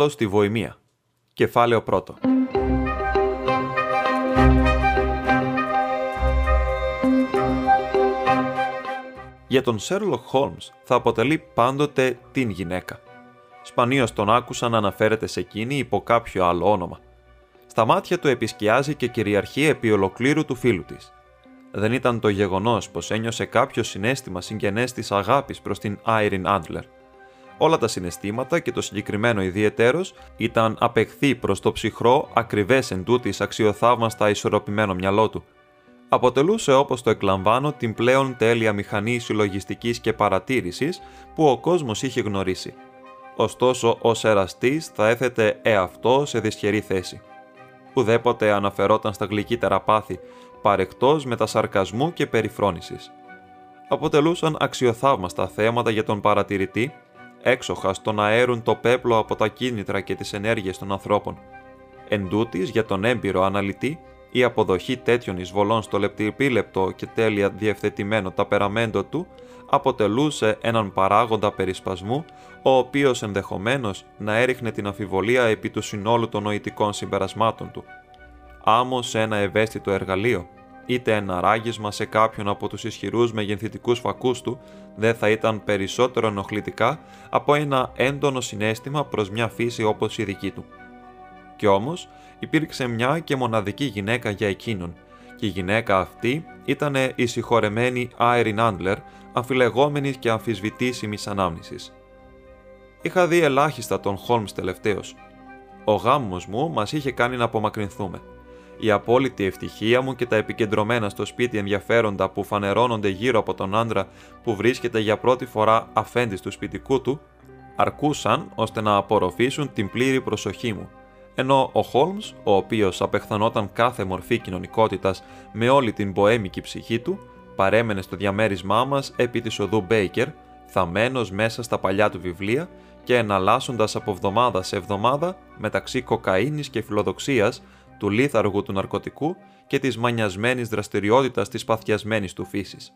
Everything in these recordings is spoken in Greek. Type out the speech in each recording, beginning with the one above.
Σκάνδαλο στη Βοημία. Κεφάλαιο πρώτο. Για τον Σέρλοκ Χόλμς θα αποτελεί πάντοτε την γυναίκα. Σπανίως τον άκουσαν να αναφέρεται σε εκείνη υπό κάποιο άλλο όνομα. Στα μάτια του επισκιάζει και κυριαρχεί επί ολοκλήρου του φίλου της. Δεν ήταν το γεγονός πως ένιωσε κάποιο συνέστημα συγγενές της αγάπης προς την Άιριν Άντλερ – όλα τα συναισθήματα και το συγκεκριμένο ιδιαιτέρως ήταν απεχθή προς το ψυχρό, ακριβές εν τούτης αξιοθαύμαστα ισορροπημένο μυαλό του. Αποτελούσε όπως το εκλαμβάνω την πλέον τέλεια μηχανή συλλογιστικής και παρατήρησης που ο κόσμος είχε γνωρίσει. Ωστόσο, ο εραστής θα έθετε εαυτό σε δυσχερή θέση. Ουδέποτε αναφερόταν στα γλυκύτερα πάθη, παρεκτός μετασαρκασμού και περιφρόνησης. Αποτελούσαν αξιοθαύμαστα θέματα για τον παρατηρητή έξοχα στο να αέρουν το πέπλο από τα κίνητρα και τις ενέργειες των ανθρώπων. Εν τούτης, για τον έμπειρο αναλυτή, η αποδοχή τέτοιων εισβολών στο λεπτυπίλεπτο και τέλεια διευθετημένο ταπεραμέντο του αποτελούσε έναν παράγοντα περισπασμού, ο οποίος ενδεχομένως να έριχνε την αμφιβολία επί του συνόλου των νοητικών συμπερασμάτων του. Άμμο σε ένα ευαίσθητο εργαλείο, είτε ένα ράγισμα σε κάποιον από τους ισχυρούς μεγενθητικούς φακούς του δεν θα ήταν περισσότερο ενοχλητικά από ένα έντονο συνέστημα προς μια φύση όπως η δική του. Κι όμως υπήρξε μια και μοναδική γυναίκα για εκείνον και η γυναίκα αυτή ήταν η συγχωρεμένη Άιριν Άντλερ, αμφιλεγόμενης και αμφισβητήσιμης ανάμνησης. Είχα δει ελάχιστα τον Χόλμς τελευταίος. Ο γάμος μου μας είχε κάνει να απομακρυνθούμε – η απόλυτη ευτυχία μου και τα επικεντρωμένα στο σπίτι ενδιαφέροντα που φανερώνονται γύρω από τον άντρα που βρίσκεται για πρώτη φορά αφέντη του σπιτικού του, αρκούσαν ώστε να απορροφήσουν την πλήρη προσοχή μου, ενώ ο Χόλμς, ο οποίος απεχθανόταν κάθε μορφή κοινωνικότητας με όλη την ποέμικη ψυχή του, παρέμενε στο διαμέρισμά μας επί της οδού Μπέικερ, θαμένος μέσα στα παλιά του βιβλία και εναλλάσσοντας από εβδομάδα σε εβδομάδα μεταξύ κοκαίνης και φιλοδοξίας του λίθαργου του ναρκωτικού και της μανιασμένης δραστηριότητας της παθιασμένης του φύσης.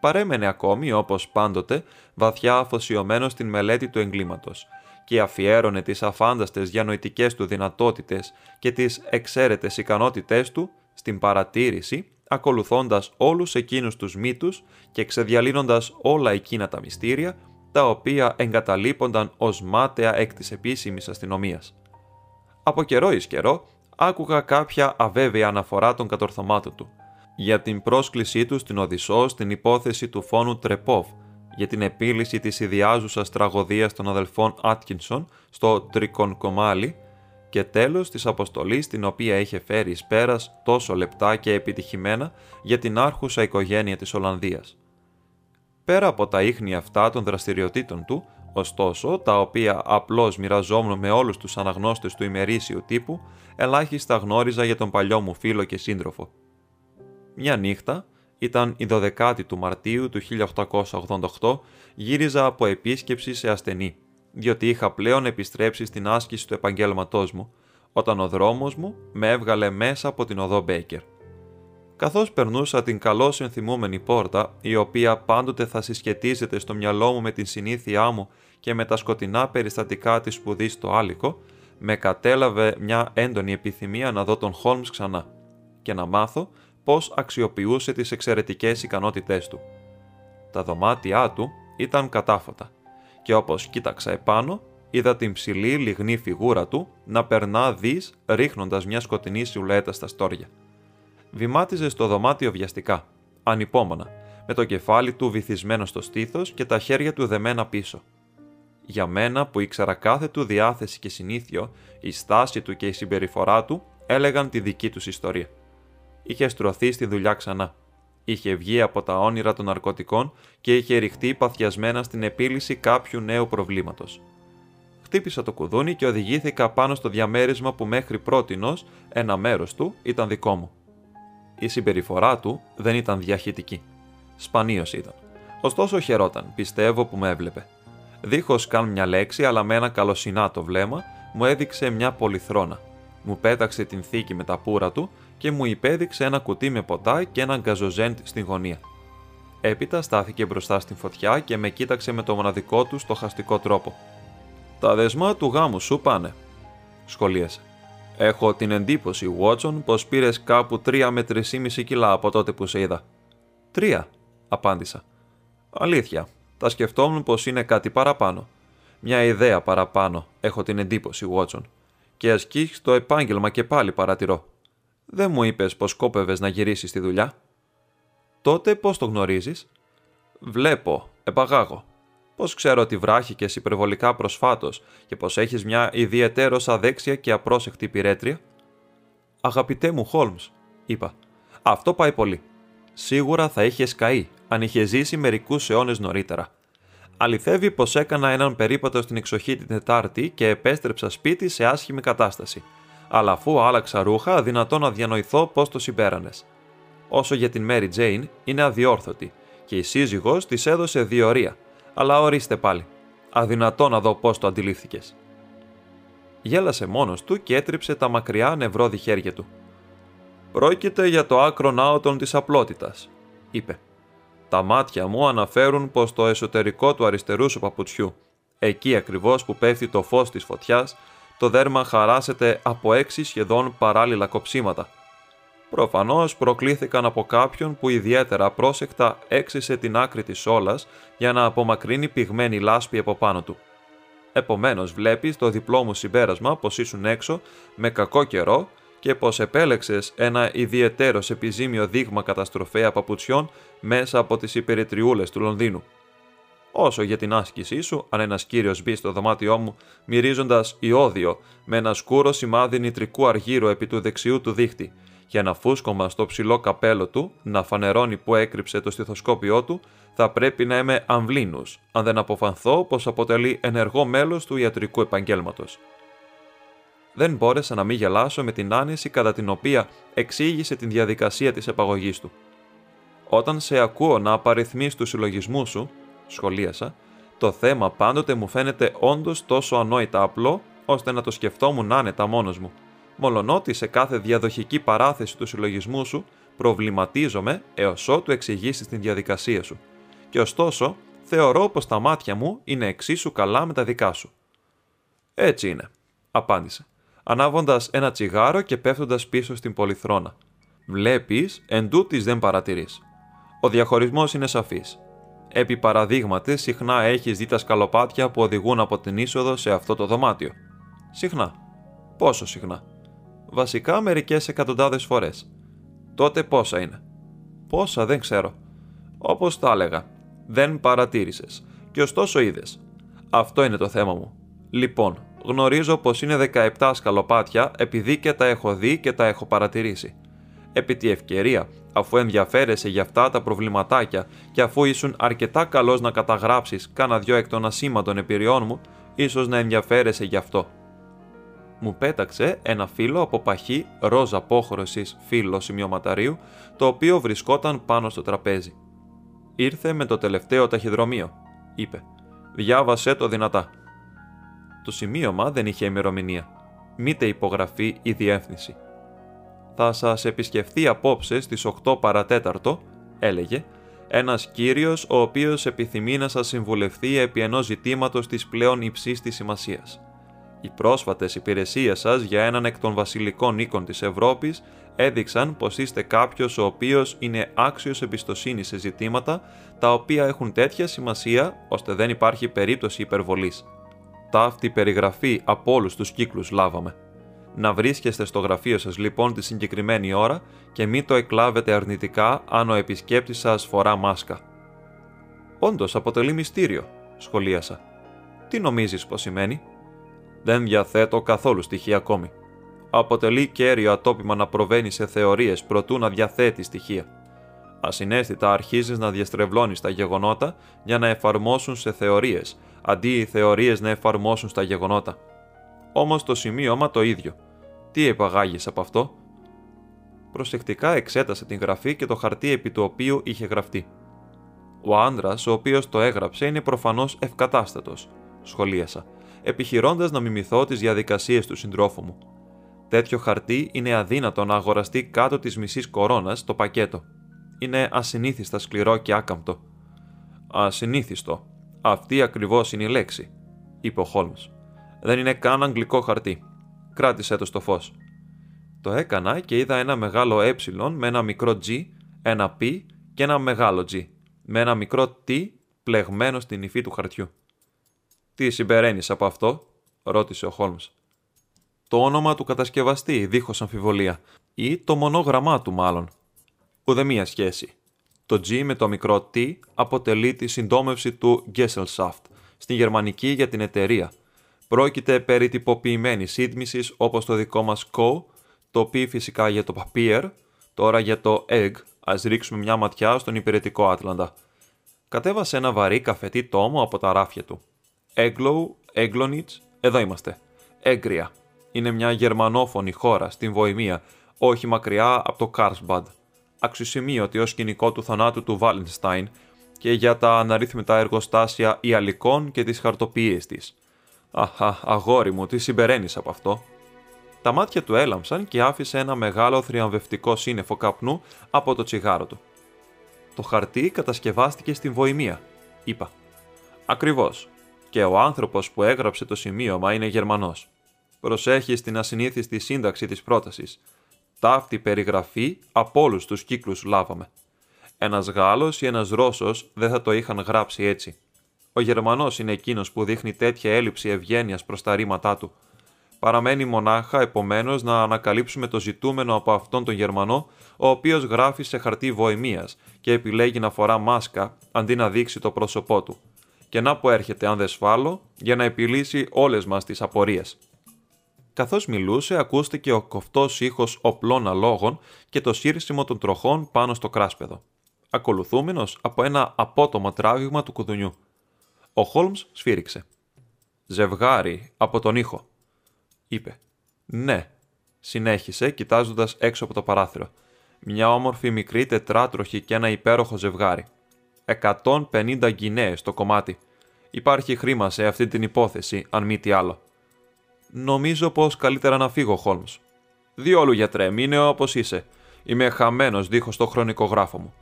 Παρέμενε ακόμη, όπως πάντοτε, βαθιά αφοσιωμένος στην μελέτη του εγκλήματος και αφιέρωνε τις αφάνταστες διανοητικές του δυνατότητες και τις εξαίρετες ικανότητές του στην παρατήρηση, ακολουθώντας όλους εκείνους τους μύτους και ξεδιαλύνοντας όλα εκείνα τα μυστήρια, τα οποία εγκαταλείπονταν ως μάταια εκ της επίσημης αστυνομίας. Από καιρό εις καιρό άκουγα κάποια αβέβαια αναφορά των κατορθωμάτων του. Για την πρόσκλησή του στην Οδυσσό στην υπόθεση του φόνου Τρεπόφ, για την επίλυση της ιδιάζουσας τραγωδίας των αδελφών Άτκινσον στο Τρικον Κομάλι και τέλος της αποστολής την οποία είχε φέρει εις πέρας τόσο λεπτά και επιτυχημένα για την άρχουσα οικογένεια της Ολλανδίας. Πέρα από τα ίχνη αυτά των δραστηριοτήτων του, Ωστόσο, τα οποία απλώς μοιραζόμουν με όλους τους αναγνώστες του ημερήσιου τύπου, ελάχιστα γνώριζα για τον παλιό μου φίλο και σύντροφο. Μια νύχτα, ήταν η 12η του Μαρτίου του 1888, γύριζα από επίσκεψη σε ασθενή, διότι είχα πλέον επιστρέψει στην άσκηση του επαγγέλματός μου, όταν ο δρόμος μου με έβγαλε μέσα από την οδό Μπέικερ. Καθώς περνούσα την καλώς ενθυμούμενη πόρτα, η οποία πάντοτε θα συσχετίζεται στο μυαλό μου με την συνήθειά μου και με τα σκοτεινά περιστατικά της σπουδής στο άλικο, με κατέλαβε μια έντονη επιθυμία να δω τον Χόλμς ξανά και να μάθω πώς αξιοποιούσε τις εξαιρετικές ικανότητές του. Τα δωμάτια του ήταν κατάφωτα και όπως κοίταξα επάνω, είδα την ψηλή λιγνή φιγούρα του να περνά δις ρίχνοντας μια σκοτεινή σιουλέτα στα στόρια. Βημάτιζε στο δωμάτιο βιαστικά, ανυπόμονα, με το κεφάλι του βυθισμένο στο στήθος και τα χέρια του δεμένα πίσω. Για μένα που ήξερα κάθε του διάθεση και συνήθιο, η στάση του και η συμπεριφορά του έλεγαν τη δική τους ιστορία. Είχε στρωθεί στη δουλειά ξανά. Είχε βγει από τα όνειρα των ναρκωτικών και είχε ρηχτεί παθιασμένα στην επίλυση κάποιου νέου προβλήματος. χτύπησα το κουδούνι και οδηγήθηκα πάνω στο διαμέρισμα που μέχρι πρότινος ένα μέρος του ήταν δικό μου. Η συμπεριφορά του δεν ήταν διαχειτική. Σπανίως ήταν. Ωστόσο χαιρόταν, πιστεύω που με έβλεπε. Δίχως καν μια λέξη, αλλά με ένα καλοσυνάτο βλέμμα, μου έδειξε μια πολυθρόνα. Μου πέταξε την θήκη με τα πουρα του και μου υπέδειξε ένα κουτί με ποτά και ένα γκαζοζέντ στην γωνία. Έπειτα στάθηκε μπροστά στην φωτιά και με κοίταξε με το μοναδικό του στοχαστικό τρόπο. Τα δεσμά του γάμου σου πάνε, σχολίασε. Έχω την εντύπωση, Βότσον, πως πήρες κάπου 3 με 3,5 κιλά από τότε που σε είδα. Τρία, απάντησα. Αλήθεια, τα σκεφτόμουν πως είναι κάτι παραπάνω. Μια ιδέα παραπάνω, έχω την εντύπωση, Βότσον. Και ασκεί το επάγγελμα και πάλι παρατηρώ. Δεν μου είπες πως κόπευε να γυρίσεις στη δουλειά; Τότε πώ το γνωρίζεις; Βλέπω, επαγάγω. Πώς ξέρω ότι βράχηκες υπερβολικά προσφάτως και πως έχεις μια ιδιαίτερο αδέξια και απρόσεκτη πυρέτρια; Αγαπητέ μου, Χόλμς, είπα. Αυτό πάει πολύ. Σίγουρα θα είχες καεί αν είχες ζήσει μερικούς αιώνες νωρίτερα. Αληθεύει πως έκανα έναν περίπατο στην εξοχή την Τετάρτη και επέστρεψα σπίτι σε άσχημη κατάσταση. Αλλά αφού άλλαξα ρούχα, δυνατό να διανοηθώ πώ το συμπέρανες. Όσο για την Mary Jane, είναι αδιόρθωτη και η σύζυγός της έδωσε διορία. Αλλά ορίστε πάλι. Αδυνατό να δω πώς το αντιλήφθηκες. Γέλασε μόνος του και έτριψε τα μακριά νευρώδη χέρια του. Πρόκειται για το άκρο άοτον της απλότητας, είπε. Τα μάτια μου αναφέρουν πως το εσωτερικό του αριστερού σου παπουτσιού, εκεί ακριβώς που πέφτει το φως της φωτιάς, το δέρμα χαράσεται από έξι σχεδόν παράλληλα κοψίματα. Προφανώς προκλήθηκαν από κάποιον που ιδιαίτερα πρόσεκτα έξισε την άκρη της όλας για να απομακρύνει πυγμένη λάσπη από πάνω του. Επομένως, βλέπεις το διπλό μου συμπέρασμα πως ήσουν έξω με κακό καιρό και πως επέλεξες ένα ιδιαιτέρως επιζήμιο δείγμα καταστροφέα παπουτσιών μέσα από τις υπερητριούλες του Λονδίνου. Όσο για την άσκησή σου, αν ένας κύριος μπει στο δωμάτιό μου μυρίζοντας ιόδιο με ένα σκούρο σημάδι νητρικού αργύρου επί του δεξιού του δίχτυ και ένα φούσκωμα στο ψηλό καπέλο του να φανερώνει που έκρυψε το στιθοσκόπιό του, θα πρέπει να είμαι αμβλήνους, αν δεν αποφανθώ πως αποτελεί ενεργό μέλος του ιατρικού επαγγέλματος δεν μπόρεσα να μην γελάσω με την άνεση κατά την οποία εξήγησε την διαδικασία της επαγωγής του. Όταν σε ακούω να απαριθμείς τους συλλογισμούς σου, σχολίασα, το θέμα πάντοτε μου φαίνεται όντως τόσο ανόητα απλό, ώστε να το σκεφτόμουν άνετα μόνος μου. Μολονότι σε κάθε διαδοχική παράθεση του συλλογισμού σου προβληματίζομαι έως ότου εξηγήσεις την διαδικασία σου. Και ωστόσο, θεωρώ πως τα μάτια μου είναι εξίσου καλά με τα δικά σου. Έτσι είναι, απάντησε ανάβοντας ένα τσιγάρο και πέφτοντας πίσω στην πολυθρόνα. Βλέπεις, εν δεν παρατηρείς. Ο διαχωρισμός είναι σαφής. Επί παραδείγματι, συχνά έχεις δει τα σκαλοπάτια που οδηγούν από την είσοδο σε αυτό το δωμάτιο. Συχνά. Πόσο συχνά; Βασικά μερικές εκατοντάδες φορές. Τότε πόσα είναι; Πόσα δεν ξέρω. Όπως τα έλεγα. Δεν παρατήρησες. Και ωστόσο είδες. Αυτό είναι το θέμα μου. Λοιπόν, γνωρίζω πως είναι 17 σκαλοπάτια επειδή και τα έχω δει και τα έχω παρατηρήσει. Επί τη ευκαιρία, αφού ενδιαφέρεσαι για αυτά τα προβληματάκια και αφού ήσουν αρκετά καλός να καταγράψεις κάνα δυο εκ των ασήμαντων εμπειριών μου, ίσως να ενδιαφέρεσαι γι' αυτό. Μου πέταξε ένα φύλλο από παχύ ροζ απόχρωσης φύλλο σημειωματαρίου, το οποίο βρισκόταν πάνω στο τραπέζι. Ήρθε με το τελευταίο ταχυδρομείο, είπε. Διάβασε το δυνατά. Το σημείωμα δεν είχε ημερομηνία, μήτε υπογραφή ή διεύθυνση. Θα σας επισκεφθεί απόψε στις 8 παρατέταρτο, έλεγε, ένας κύριος ο οποίος επιθυμεί να σας συμβουλευτεί επί ενός ζητήματος της πλέον υψής της σημασίας. Οι πρόσφατες υπηρεσίες σας για έναν εκ των βασιλικών οίκων της Ευρώπης έδειξαν πως είστε κάποιος ο οποίος είναι άξιος εμπιστοσύνης σε ζητήματα τα οποία έχουν τέτοια σημασία ώστε δεν υπάρχει περίπτωση υπερβολής ταύτη περιγραφή από όλους τους κύκλους λάβαμε. Να βρίσκεστε στο γραφείο σας λοιπόν τη συγκεκριμένη ώρα και μην το εκλάβετε αρνητικά αν ο επισκέπτης σας φορά μάσκα. Όντως αποτελεί μυστήριο, σχολίασα. Τι νομίζεις πως σημαίνει; Δεν διαθέτω καθόλου στοιχεία ακόμη. Αποτελεί κέριο ατόπιμα να προβαίνει σε θεωρίες προτού να διαθέτει στοιχεία. Ασυναίσθητα αρχίζεις να διαστρεβλώνεις τα γεγονότα για να εφαρμόσουν σε θεωρίες, αντί οι θεωρίες να εφαρμόσουν στα γεγονότα. Όμως το σημείωμα το ίδιο. Τι επαγάγεις από αυτό; Προσεκτικά εξέτασε την γραφή και το χαρτί επί του οποίου είχε γραφτεί. Ο άντρας, ο οποίος το έγραψε, είναι προφανώς ευκατάστατος, σχολίασα, επιχειρώντας να μιμηθώ τις διαδικασίες του συντρόφου μου. Τέτοιο χαρτί είναι αδύνατο να αγοραστεί κάτω της μισής κορώνας το πακέτο. Είναι ασυνήθιστα σκληρό και άκαμπτο. Ασυνήθιστο. Αυτή ακριβώς είναι η λέξη, είπε ο Χόλμς. Δεν είναι καν αγγλικό χαρτί. Κράτησε το στο φως. Το έκανα και είδα ένα μεγάλο ε με ένα μικρό g, ένα p και ένα μεγάλο g, με ένα μικρό t πλεγμένο στην υφή του χαρτιού. Τι συμπεραίνεις από αυτό, ρώτησε ο Χόλμς. Το όνομα του κατασκευαστή, δίχως αμφιβολία, ή το μονόγραμμά του μάλλον. Ουδέμια σχέση. Το G με το μικρό T αποτελεί τη συντόμευση του Gesellschaft, στην γερμανική για την εταιρεία. Πρόκειται περί τυποποιημένης σύντμησης όπως το δικό μας CO, το P φυσικά για το papier, τώρα για το egg, ας ρίξουμε μια ματιά στον υπηρετικό Άτλαντα. Κατέβασε ένα βαρύ καφετή τόμο από τα ράφια του. Έγκλοου, Έγκλονιτς, εδώ είμαστε. Έγκρια. Είναι μια γερμανόφωνη χώρα στην Βοημία, όχι μακριά από το Κάρσμπαντ. Αξιοσημείωτη ως σκηνικό του θανάτου του Βάλενστάιν και για τα αναρίθμητα εργοστάσια υαλικών και τις χαρτοποιίες της. Αχα, αγόρι μου, τι συμπεραίνεις από αυτό. Τα μάτια του έλαμψαν και άφησε ένα μεγάλο θριαμβευτικό σύννεφο καπνού από το τσιγάρο του. Το χαρτί κατασκευάστηκε στην Βοημία, είπα. Ακριβώς και ο άνθρωπος που έγραψε το σημείωμα είναι Γερμανός. Προσέχει στην ασυνήθιστη σύνταξη της πρότασης. Ταύτη περιγραφή από όλους τους κύκλους λάβαμε. Ένας Γάλλος ή ένας Ρώσος δεν θα το είχαν γράψει έτσι. Ο Γερμανός είναι εκείνος που δείχνει τέτοια έλλειψη ευγένειας προς τα ρήματά του. Παραμένει μονάχα, επομένως, να ανακαλύψουμε το ζητούμενο από αυτόν τον Γερμανό, ο οποίος γράφει σε χαρτί βοημίας και επιλέγει να φορά μάσκα αντί να δείξει το πρόσωπό του και να που έρχεται αν δεν σφάλω για να επιλύσει όλες μας τις απορίες. Καθώς μιλούσε ακούστηκε ο κοφτός ήχος οπλών αλόγων και το σύρσιμο των τροχών πάνω στο κράσπεδο, ακολουθούμενος από ένα απότομο τράβηγμα του κουδουνιού. Ο Χόλμς σφύριξε. «Ζευγάρι, από τον ήχο», είπε. «Ναι», συνέχισε κοιτάζοντας έξω από το παράθυρο. «Μια όμορφη μικρή τετράτροχη και ένα υπέροχο ζευγάρι. 150 γκινέες το κομμάτι. Υπάρχει χρήμα σε αυτή την υπόθεση, αν μη τι άλλο. Νομίζω πως καλύτερα να φύγω, Χόλμς. Διόλου γιατρέ, μείνε όπως είσαι. Είμαι χαμένος δίχως το χρονικό γράφο μου.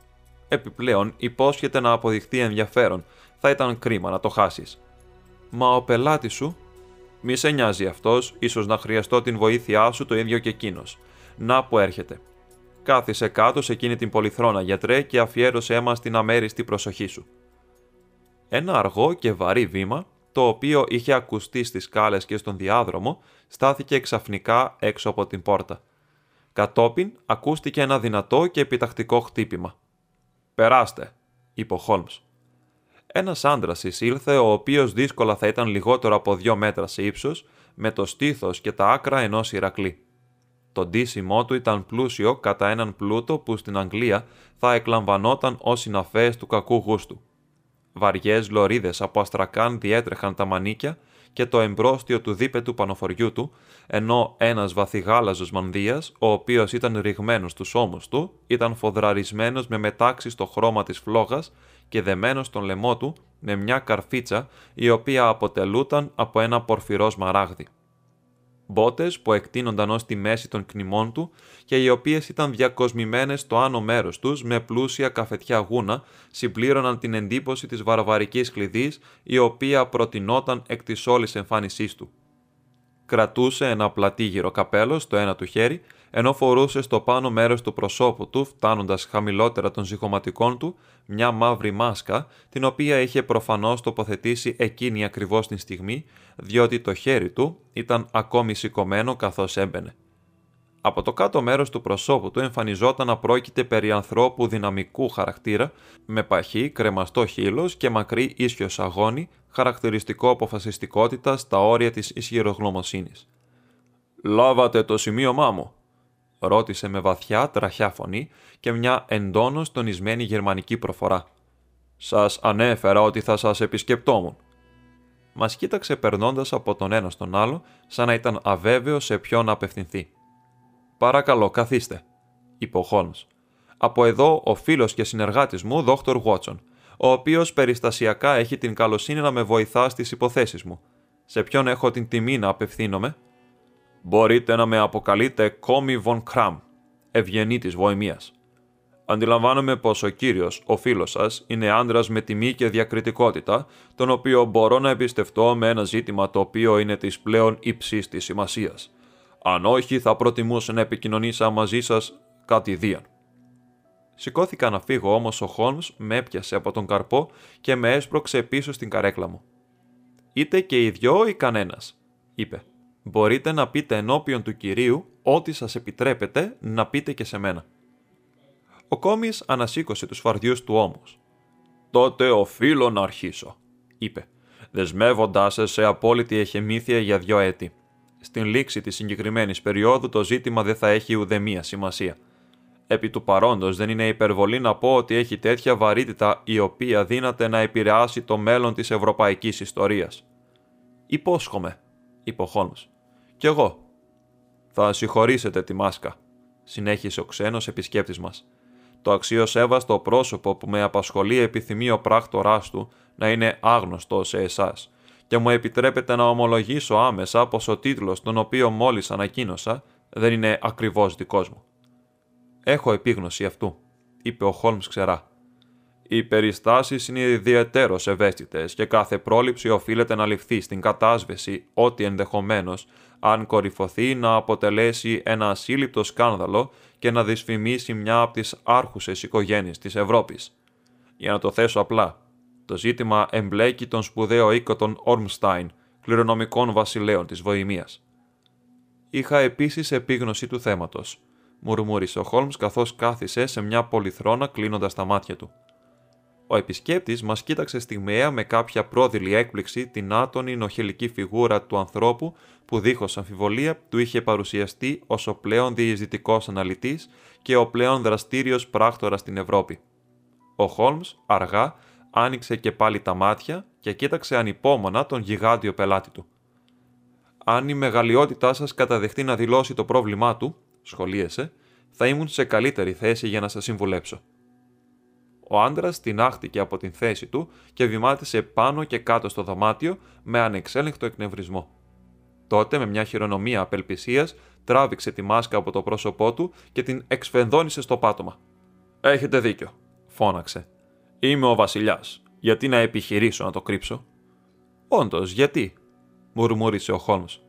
Επιπλέον, υπόσχεται να αποδειχθεί ενδιαφέρον. Θα ήταν κρίμα να το χάσεις. Μα ο πελάτης σου. Μη σε νοιάζει αυτός, ίσως να χρειαστώ την βοήθειά σου το ίδιο και εκείνος. Να που έρχεται. Κάθισε κάτω σε εκείνη την πολυθρόνα, γιατρέ, και αφιέρωσέ μας την αμέριστη προσοχή σου. Ένα αργό και βαρύ βήμα, το οποίο είχε ακουστεί στις σκάλες και στον διάδρομο, στάθηκε ξαφνικά έξω από την πόρτα. Κατόπιν ακούστηκε ένα δυνατό και επιτακτικό χτύπημα. «Περάστε», είπε ο Χόλμς. Ένας άντρας εισήλθε, ο οποίος δύσκολα θα ήταν λιγότερο από δύο μέτρα σε ύψος, με το στήθος και τα άκρα ενός Ηρακλή. Το ντύσιμό του ήταν πλούσιο κατά έναν πλούτο που στην Αγγλία θα εκλαμβανόταν ως συναφές του κακού γούστου. Βαριές λωρίδες από αστρακάν διέτρεχαν τα μανίκια και το εμπρόστιο του δίπετου πανοφοριού του, ενώ ένας βαθυγάλαζος μανδύας, ο οποίος ήταν ρηγμένος στους ώμους του, ήταν φοδραρισμένος με μετάξι στο χρώμα της φλόγας και δεμένος στον λαιμό του με μια καρφίτσα η οποία αποτελούταν από ένα πορφυρός σμαράγδι μπότες που εκτείνονταν ως τη μέση των κνημών του και οι οποίες ήταν διακοσμημένες στο άνω μέρος τους με πλούσια καφετιά γούνα, συμπλήρωναν την εντύπωση της βαρβαρικής κλειδί η οποία προτινόταν εκ της όλης εμφάνισής του. Κρατούσε ένα πλατήγυρο καπέλος στο ένα του χέρι ενώ φορούσε στο πάνω μέρος του προσώπου του, φτάνοντας χαμηλότερα των ζυγωματικών του, μια μαύρη μάσκα, την οποία είχε προφανώς τοποθετήσει εκείνη ακριβώς την στιγμή, διότι το χέρι του ήταν ακόμη σηκωμένο καθώς έμπαινε. Από το κάτω μέρος του προσώπου του εμφανιζόταν να πρόκειται περί ανθρώπου δυναμικού χαρακτήρα, με παχύ, κρεμαστό χείλος και μακρύ ίσιος σαγόνι, χαρακτηριστικό αποφασιστικότητας στα όρια της ισχυρογνωμοσύνης. «Λάβατε το σημείωμά μου», ρώτησε με βαθιά τραχιά φωνή και μια εντόνως τονισμένη γερμανική προφορά. «Σας ανέφερα ότι θα σας επισκεπτόμουν». μας κοίταξε περνώντας από τον ένα στον άλλο, σαν να ήταν αβέβαιο σε ποιον να απευθυνθεί. Παρακαλώ, καθίστε, είπε ο Χόλμς. Από εδώ ο φίλος και συνεργάτης μου, Δόκτωρ Βότσον, ο οποίος περιστασιακά έχει την καλοσύνη να με βοηθά στις υποθέσεις μου. Σε ποιον έχω την τιμή να απευθύνομαι; Μπορείτε να με αποκαλείτε Κόμι Βον Κραμ, ευγενή της Βοημίας. Αντιλαμβάνομαι πως ο κύριος, ο φίλος σας, είναι άντρας με τιμή και διακριτικότητα, τον οποίο μπορώ να εμπιστευτώ με ένα ζήτημα το οποίο είναι της πλέον υψής της σημασίας. Αν όχι, θα προτιμούσα να επικοινωνήσα μαζί σας κατηδίαν. Σηκώθηκα να φύγω όμως ο Χόλμς με έπιασε από τον καρπό και με έσπρωξε πίσω στην καρέκλα μου. Είτε και οι δυο ή κανένας, είπε. Μπορείτε να πείτε ενώπιον του κυρίου ό,τι σας επιτρέπετε να πείτε και σε μένα. Ο κόμις ανασήκωσε τους φαρδιούς του ώμους. «Τότε οφείλω να αρχίσω», είπε, δεσμεύοντάς σε, σε απόλυτη εχεμήθεια για δυο έτη. Στην λήξη της συγκεκριμένης περίοδου το ζήτημα δεν θα έχει ουδέμια σημασία. Επί του παρόντος δεν είναι υπερβολή να πω ότι έχει τέτοια βαρύτητα η οποία δύναται να επηρεάσει το μέλλον της ευρωπαϊκής ιστορίας. «Υπόσχομαι», είπε ο Χόλμς. «Κι εγώ». «Θα συγχωρήσετε τη μάσκα», συνέχισε ο ξένος επισκέπτης μας. Το αξιοσέβαστο πρόσωπο που με απασχολεί επιθυμεί ο πράκτοράς του να είναι άγνωστο σε εσάς και μου επιτρέπετε να ομολογήσω άμεσα πως ο τίτλος τον οποίο μόλις ανακοίνωσα δεν είναι ακριβώς δικός μου. «Έχω επίγνωση αυτού», είπε ο Χόλμς ξερά. Οι περιστάσεις είναι ιδιαίτερως ευαίσθητες και κάθε πρόληψη οφείλεται να ληφθεί στην κατάσβεση ότι ενδεχομένως, αν κορυφωθεί, να αποτελέσει ένα ασύλληπτο σκάνδαλο και να δυσφημίσει μια από τις άρχουσες οικογένειες της Ευρώπης. Για να το θέσω απλά, το ζήτημα εμπλέκει τον σπουδαίο οίκο των Ορμστάιν, κληρονομικών βασιλέων της Βοημίας. Είχα επίσης επίγνωση του θέματος, μουρμούρισε ο Χόλμς καθώς κάθισε σε μια πολυθρόνα κλείνοντας τα μάτια του. Ο επισκέπτης μας κοίταξε στιγμιαία με κάποια πρόδειλη έκπληξη την άτονη νοχελική φιγούρα του ανθρώπου που δίχως αμφιβολία του είχε παρουσιαστεί ως ο πλέον διεισδυτικός αναλυτής και ο πλέον δραστήριος πράκτορας στην Ευρώπη. Ο Χόλμς αργά άνοιξε και πάλι τα μάτια και κοίταξε ανυπόμονα τον γιγάντιο πελάτη του. Αν η μεγαλειότητά σας καταδεχτεί να δηλώσει το πρόβλημά του, σχολίασε, θα ήμουν σε καλύτερη θέση για να σας συμβουλέψω. Ο άντρας τεινάχτηκε από την θέση του και βημάτισε πάνω και κάτω στο δωμάτιο με ανεξέλεγκτο εκνευρισμό. Τότε, με μια χειρονομία απελπισίας, τράβηξε τη μάσκα από το πρόσωπό του και την εξφενδόνησε στο πάτωμα. Έχετε δίκιο, φώναξε. Είμαι ο Βασιλιάς. Γιατί να επιχειρήσω να το κρύψω; Όντως, γιατί, μουρμούρισε ο Χόλμς.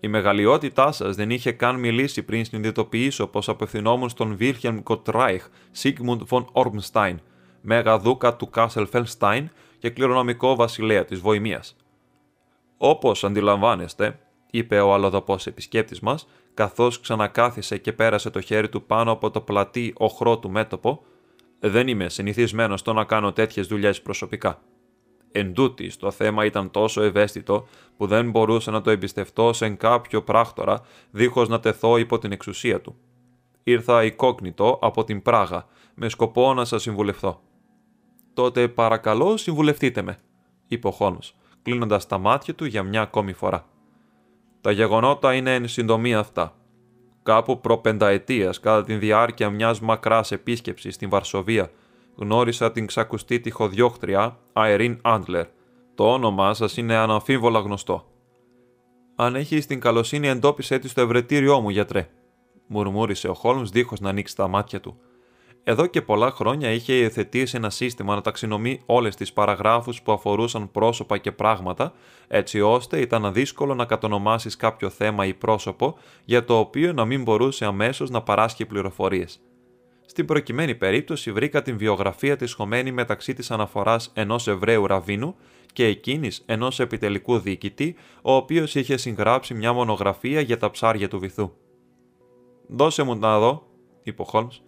Η μεγαλειότητά σας δεν είχε καν μιλήσει πριν συνειδητοποιήσω πως απευθυνόμουν στον Βίλχελμ Γκότσραϊχ Σίγμουντ Φον Ορμστάιν, μέγα δούκα του Κάσελ Φελστάιν και κληρονομικό βασιλέα της Βοημίας. Όπως αντιλαμβάνεστε, είπε ο αλλοδαπός επισκέπτης μας, καθώς ξανακάθισε και πέρασε το χέρι του πάνω από το πλατύ ωχρό του μέτωπο, δεν είμαι συνηθισμένος στο να κάνω τέτοιες δουλειές προσωπικά. Εν τούτης, το θέμα ήταν τόσο ευαίσθητο που δεν μπορούσα να το εμπιστευτώ σε κάποιο πράκτορα δίχως να τεθώ υπό την εξουσία του. Ήρθα οικόγνητο από την Πράγα με σκοπό να σας συμβουλευτώ. Τότε παρακαλώ συμβουλευτείτε με, είπε ο Χόλμ, κλείνοντας τα μάτια του για μια ακόμη φορά. Τα γεγονότα είναι εν συντομία αυτά. Κάπου προπενταετίας, κατά τη διάρκεια μιας μακράς επίσκεψης στην Βαρσοβία, γνώρισα την ξακουστή τυχοδιώχτρια Αερίν Άντλερ. Το όνομά σας είναι αναμφίβολα γνωστό. Αν έχεις την καλοσύνη, εντόπισε τη στο ευρετήριό μου, γιατρέ, μουρμούρισε ο Χόλμς δίχως να ανοίξει τα μάτια του. Εδώ και πολλά χρόνια είχε υιοθετήσει ένα σύστημα να ταξινομεί όλες τις παραγράφους που αφορούσαν πρόσωπα και πράγματα, έτσι ώστε ήταν δύσκολο να κατονομάσεις κάποιο θέμα ή πρόσωπο για το οποίο να μην μπορούσε αμέσως να παράσχει πληροφορίες. Στην προκειμένη περίπτωση βρήκα την βιογραφία της χωμένη μεταξύ της αναφοράς ενός Εβραίου Ραβίνου και εκείνης ενός επιτελικού διοικητή, ο οποίος είχε συγγράψει μια μονογραφία για τα ψάρια του βυθού. Δώσε μου να δω, είπε ο Χόλμς.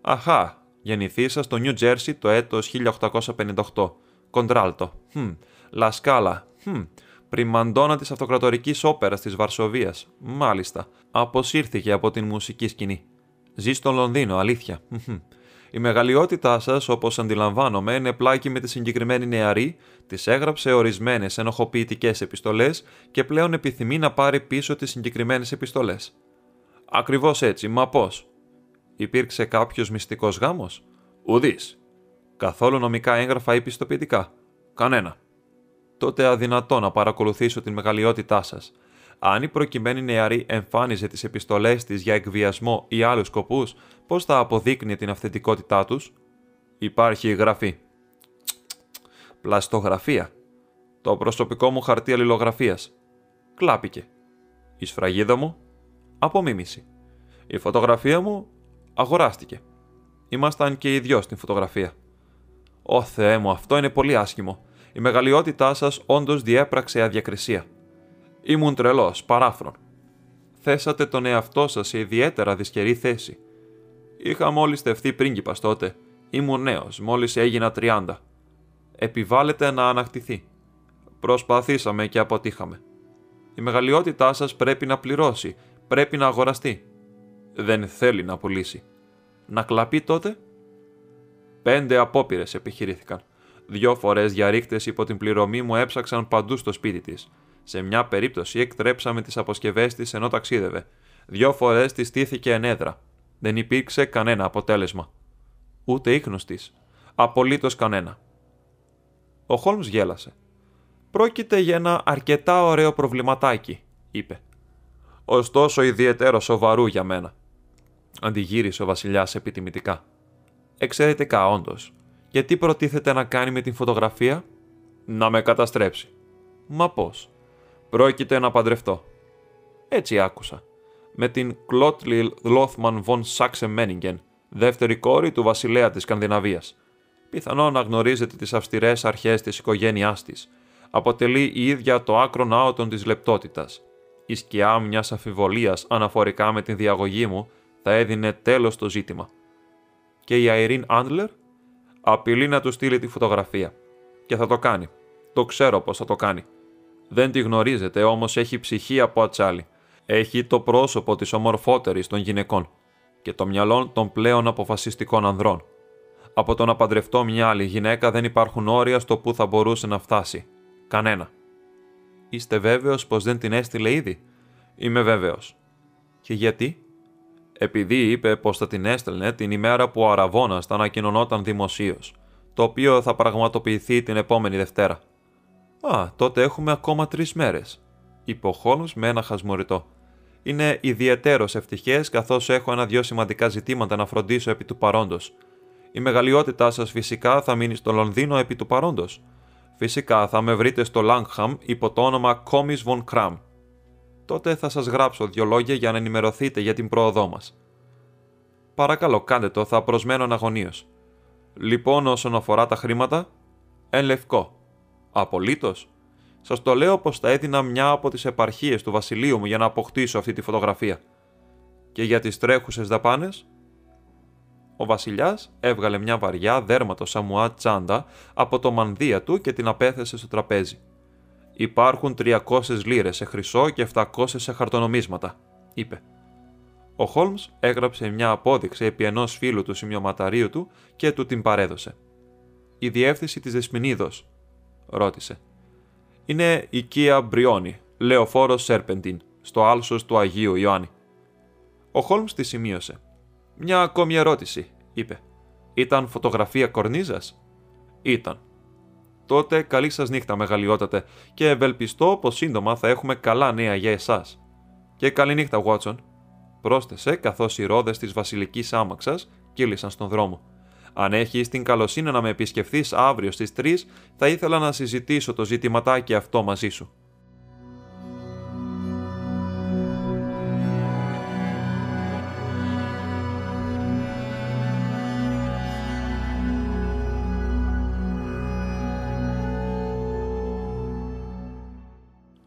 Αχά, γεννηθήσα στο Νιου Τζέρσι το έτος 1858. Κοντράλτο. Χμ. Λασκάλα. Χμ. Πριμαντόνα της αυτοκρατορικής όπερας της Βαρσοβίας. Μάλιστα. Αποσύρθηκε από την μουσική σκηνή. Ζει στο Λονδίνο, αλήθεια. Η μεγαλειότητά σας, όπως αντιλαμβάνομαι, είναι πλάκη με τη συγκεκριμένη νεαρή, της έγραψε ορισμένες ενοχοποιητικές επιστολές και πλέον επιθυμεί να πάρει πίσω τις συγκεκριμένες επιστολές. Ακριβώς έτσι, μα πώς; Υπήρξε κάποιος μυστικός γάμος; Ουδής. Καθόλου νομικά έγγραφα ή πιστοποιητικά; Κανένα. Τότε αδυνατό να παρακολουθήσω την μεγαλειότητά σας. Αν η προκειμένη νεαρή εμφάνιζε τις επιστολές της για εκβιασμό ή άλλους σκοπούς, πώς θα αποδείκνυε την αυθεντικότητά τους; Υπάρχει γραφή. Πλαστογραφία. Το προσωπικό μου χαρτί αλληλογραφίας. Κλάπηκε. Η σφραγίδα μου. Απομίμηση. Η φωτογραφία μου αγοράστηκε. Ήμασταν και οι δυο στην φωτογραφία. Ω Θεέ μου, αυτό είναι πολύ άσχημο. Η μεγαλειότητά σας όντως διέπραξε αδιακρισία. Ήμουν τρελός, παράφρον. Θέσατε τον εαυτό σας σε ιδιαίτερα δυσκερή θέση. Είχα μόλις στεφθεί πρίγκιπας τότε. Ήμουν νέος, μόλις έγινα 30. Επιβάλλεται να ανακτηθεί. Προσπαθήσαμε και αποτύχαμε. Η μεγαλειότητά σας πρέπει να πληρώσει, πρέπει να αγοραστεί. Δεν θέλει να πουλήσει. Να κλαπεί τότε; Πέντε απόπειρες επιχειρήθηκαν. Δυο φορές διαρρήχτε υπό την πληρωμή μου έψαξαν παντού στο σπίτι της. Σε μια περίπτωση εκτρέψαμε τις αποσκευές της ενώ ταξίδευε. Δυο φορές της στήθηκε ενέδρα. Δεν υπήρξε κανένα αποτέλεσμα. Ούτε ίχνος της. Απολύτως κανένα. Ο Χόλμς γέλασε. Πρόκειται για ένα αρκετά ωραίο προβληματάκι, είπε. Ωστόσο ιδιαίτερο σοβαρού για μένα. Αντιγύρισε ο Βασιλιάς επιτιμητικά. Εξαιρετικά, όντως. Και τι προτίθεται να κάνει με την φωτογραφία, Να με καταστρέψει. Μα πώς. Πρόκειται να παντρευτώ. Έτσι άκουσα. Με την Κλότλιλ Λόθμαν Βον Σάξε Μένιγκεν, δεύτερη κόρη του βασιλέα της Σκανδιναβίας. Πιθανό να γνωρίζετε τις αυστηρές αρχές της οικογένειάς της. Αποτελεί η ίδια το άκρο άωτον της λεπτότητας. Η σκιά μιας αφιβολίας αναφορικά με την διαγωγή μου θα έδινε τέλος στο ζήτημα. Και η Αϊρίν Άντλερ απειλεί να του στείλει τη φωτογραφία. Και θα το κάνει. Το ξέρω πώ θα το κάνει. Δεν τη γνωρίζετε, όμως έχει ψυχή από ατσάλι. Έχει το πρόσωπο της ομορφότερης των γυναικών και το μυαλό των πλέον αποφασιστικών ανδρών. Από το να παντρευτώ μια άλλη γυναίκα δεν υπάρχουν όρια στο που θα μπορούσε να φτάσει. Κανένα. Είστε βέβαιος πως δεν την έστειλε ήδη; Είμαι βέβαιος. Και γιατί; Επειδή είπε πως θα την έστελνε την ημέρα που ο Αραβόνα θα ανακοινωνόταν δημοσίως, το οποίο θα πραγματοποιηθεί την επόμενη Δευτέρα. Α, τότε έχουμε ακόμα τρεις μέρες, είπε ο Χόλμς με ένα χασμουριτό. Είναι ιδιαίτερος ευτυχές καθώς έχω ένα-δυο σημαντικά ζητήματα να φροντίσω επί του παρόντος. Η μεγαλειότητά σας φυσικά θα μείνει στο Λονδίνο επί του παρόντος. Φυσικά θα με βρείτε στο Langham υπό το όνομα Κόμις Von Kram. Τότε θα σας γράψω δυο λόγια για να ενημερωθείτε για την πρόοδό μας. Παρακαλώ κάντε το, θα προσμένω αναγωνίως. Λοιπόν όσον αφορά τα χρήματα, εν λευκό. Απολύτως. Σας το λέω πως θα έδινα μια από τις επαρχίες του βασιλείου μου για να αποκτήσω αυτή τη φωτογραφία. Και για τις τρέχουσες δαπάνες. Ο Βασιλιάς έβγαλε μια βαριά δέρματο σαμουά τσάντα από το μανδύα του και την απέθεσε στο τραπέζι. Υπάρχουν 300 λίρες σε χρυσό και 700 σε χαρτονομίσματα, είπε. Ο Χόλμς έγραψε μια απόδειξη επί ενός φίλου του σημειωματαρίου του και του την παρέδωσε. Η διεύθυνση της Δεσμηνίδος, ρώτησε. Είναι η Κία Μπριόνι, λεωφόρος Σέρπεντιν, στο άλσος του Αγίου Ιωάννη. Ο Χόλμς τη σημείωσε. Μια ακόμη ερώτηση, είπε. Ήταν φωτογραφία κορνίζας; Ήταν. Τότε καλή σας νύχτα, μεγαλειότατε, και ευελπιστώ πως σύντομα θα έχουμε καλά νέα για εσάς. Και καλή νύχτα, Βότσον, πρόσθεσε καθώς οι ρόδες της βασιλικής άμαξας κύλησαν στον δρόμο. Αν έχεις την καλοσύνη να με επισκεφθείς αύριο στις 3, θα ήθελα να συζητήσω το ζητηματάκι αυτό μαζί σου.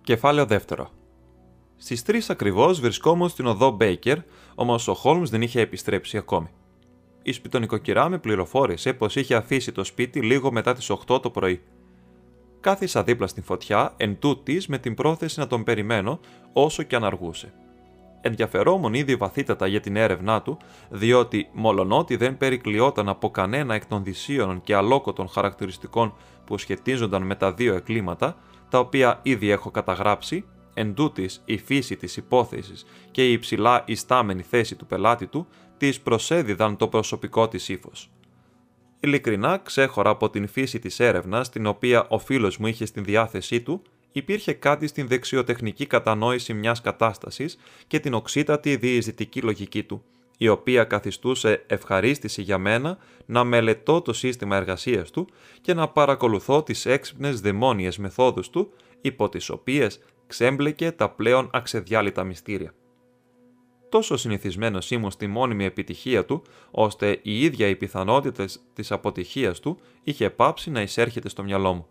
Κεφάλαιο δεύτερο. Στις 3 ακριβώς βρισκόμουν στην οδό Μπέικερ, όμως ο Χόλμς δεν είχε επιστρέψει ακόμη. Η σπιτονικοκυρά με πληροφόρησε πως είχε αφήσει το σπίτι λίγο μετά τις 8 το πρωί. Κάθισα δίπλα στην φωτιά, εν τούτης, με την πρόθεση να τον περιμένω όσο και αν αργούσε. ενδιαφερόμουν ήδη βαθύτατα για την έρευνά του, διότι μολονότι δεν περικλειόταν από κανένα εκ των δυσίωνων και αλόκοτων χαρακτηριστικών που σχετίζονταν με τα δύο εκκλήματα, τα οποία ήδη έχω καταγράψει, εν τούτης, η φύση της υπόθεσης και η υψηλά ιστάμενη θέση του πελάτη του, της προσέδιδαν το προσωπικό της ύφος. Ειλικρινά ξέχωρα από την φύση της έρευνας, την οποία ο φίλος μου είχε στην διάθεσή του, υπήρχε κάτι στην δεξιοτεχνική κατανόηση μιας κατάστασης και την οξύτατη διεισδυτική λογική του, η οποία καθιστούσε ευχαρίστηση για μένα να μελετώ το σύστημα εργασίας του και να παρακολουθώ τις έξυπνες δαιμόνιες μεθόδους του, υπό τις οποίες ξέμπλεκε τα πλέον αξεδιάλυτα μυστήρια. Τόσο συνηθισμένος ήμουν στη μόνιμη επιτυχία του, ώστε η ίδια η πιθανότητα της αποτυχίας του είχε πάψει να εισέρχεται στο μυαλό μου.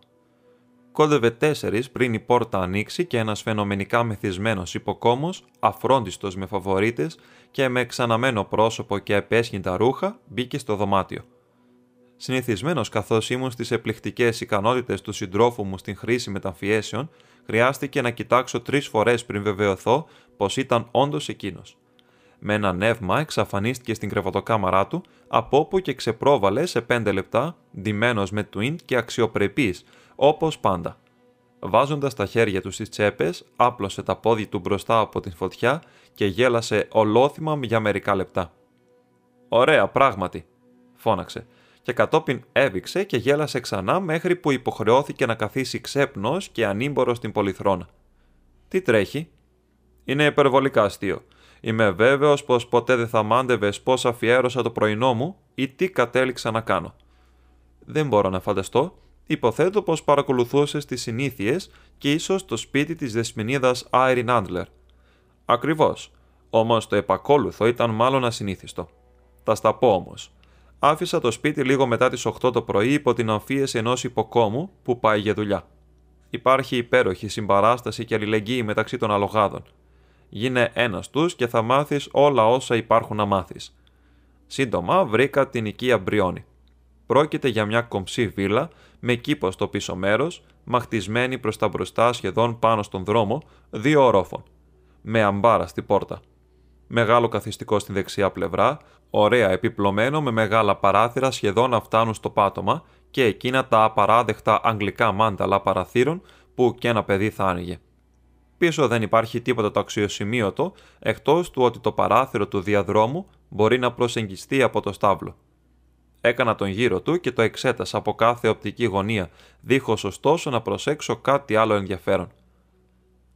Κόντευε τέσσερις πριν η πόρτα ανοίξει και ένας φαινομενικά μεθυσμένος υποκόμος, αφρόντιστος με φαβορίτε και με ξαναμένο πρόσωπο και επέσχυντα ρούχα, μπήκε στο δωμάτιο. Συνηθισμένος καθώς ήμουν στις επληκτικές ικανότητες του συντρόφου μου στην χρήση μεταμφιέσεων, χρειάστηκε να κοιτάξω τρεις φορές πριν βεβαιωθώ πως ήταν όντως εκείνος. Με ένα νεύμα εξαφανίστηκε στην κρεβατοκάμαρά του, από όπου και ξεπρόβαλε σε πέντε λεπτά, ντυμένος με τουίν και αξιοπρεπής, όπως πάντα. Βάζοντας τα χέρια του στις τσέπες, άπλωσε τα πόδια του μπροστά από την φωτιά και γέλασε ολόθυμα για μερικά λεπτά. Ωραία, πράγματι, φώναξε, και κατόπιν έβηξε και γέλασε ξανά μέχρι που υποχρεώθηκε να καθίσει ξέπνος και ανήμπορος στην πολυθρόνα. Τι τρέχει, Είναι υπερβολικά αστείο. Είμαι βέβαιος πως ποτέ δεν θα μάντευες πώς αφιέρωσα το πρωινό μου ή τι κατέληξα να κάνω. Δεν μπορώ να φανταστώ Υποθέτω πως παρακολουθούσε τις συνήθειες και ίσως το σπίτι της δεσμηνίδας Άιριν Άντλερ. Ακριβώς. Όμως το επακόλουθο ήταν μάλλον ασυνήθιστο. Θα στα πω όμως. Άφησα το σπίτι λίγο μετά τις 8 το πρωί υπό την αμφίεση ενός υποκόμου που πάει για δουλειά. Υπάρχει υπέροχη συμπαράσταση και αλληλεγγύη μεταξύ των αλογάδων. Γίνε ένας τους και θα μάθεις όλα όσα υπάρχουν να μάθεις. Σύντομα βρήκα την οικία Μπριόνι. Πρόκειται για μια κομψή βίλα με κήπο στο πίσω μέρος, μαχτισμένη προς τα μπροστά σχεδόν πάνω στον δρόμο, δύο ορόφων. Με αμπάρα στη πόρτα. Μεγάλο καθιστικό στην δεξιά πλευρά, ωραία επιπλωμένο με μεγάλα παράθυρα σχεδόν να φτάνουν στο πάτωμα και εκείνα τα απαράδεκτα αγγλικά μάνταλα παραθύρων που και ένα παιδί θα άνοιγε. Πίσω δεν υπάρχει τίποτα το αξιοσημείωτο, εκτός του ότι το παράθυρο του διαδρόμου μπορεί να προσεγγιστεί από το στάβλο. Έκανα τον γύρο του και το εξέτασα από κάθε οπτική γωνία, δίχως ωστόσο να προσέξω κάτι άλλο ενδιαφέρον.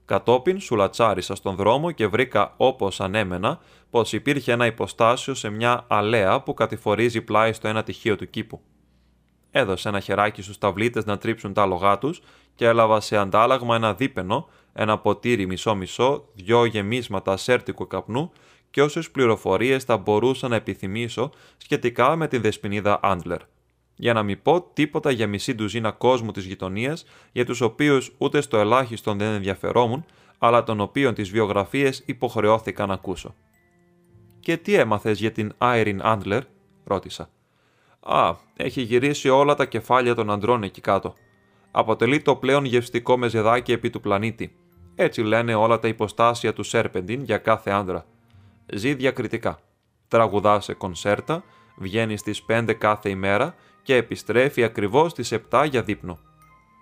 Κατόπιν σουλατσάρισα στον δρόμο και βρήκα όπως ανέμενα πως υπήρχε ένα υποστάσιο σε μια αλέα που κατηφορίζει πλάι στο ένα τυχείο του κήπου. Έδωσε ένα χεράκι στους ταυλίτες να τρίψουν τα λογά τους και έλαβα σε αντάλλαγμα ένα δίπενο, ένα ποτήρι μισό-μισό, δυο γεμίσματα σέρτικου καπνού και όσες πληροφορίες θα μπορούσα να επιθυμήσω σχετικά με την δεσποινίδα Άντλερ. Για να μην πω τίποτα για μισή ντουζίνα κόσμου της γειτονίας, για τους οποίους ούτε στο ελάχιστον δεν ενδιαφερόμουν, αλλά των οποίων τις βιογραφίες υποχρεώθηκα να ακούσω. Και τι έμαθες για την Άιριν Άντλερ, ρώτησα. Α, έχει γυρίσει όλα τα κεφάλια των αντρών εκεί κάτω. Αποτελεί το πλέον γευστικό μεζεδάκι επί του πλανήτη. Έτσι λένε όλα τα υποστάσια του Σέρπεντιν για κάθε άντρα ζει διακριτικά. Τραγουδά σε κονσέρτα, βγαίνει στις 5 κάθε ημέρα και επιστρέφει ακριβώς στις 7 για δείπνο.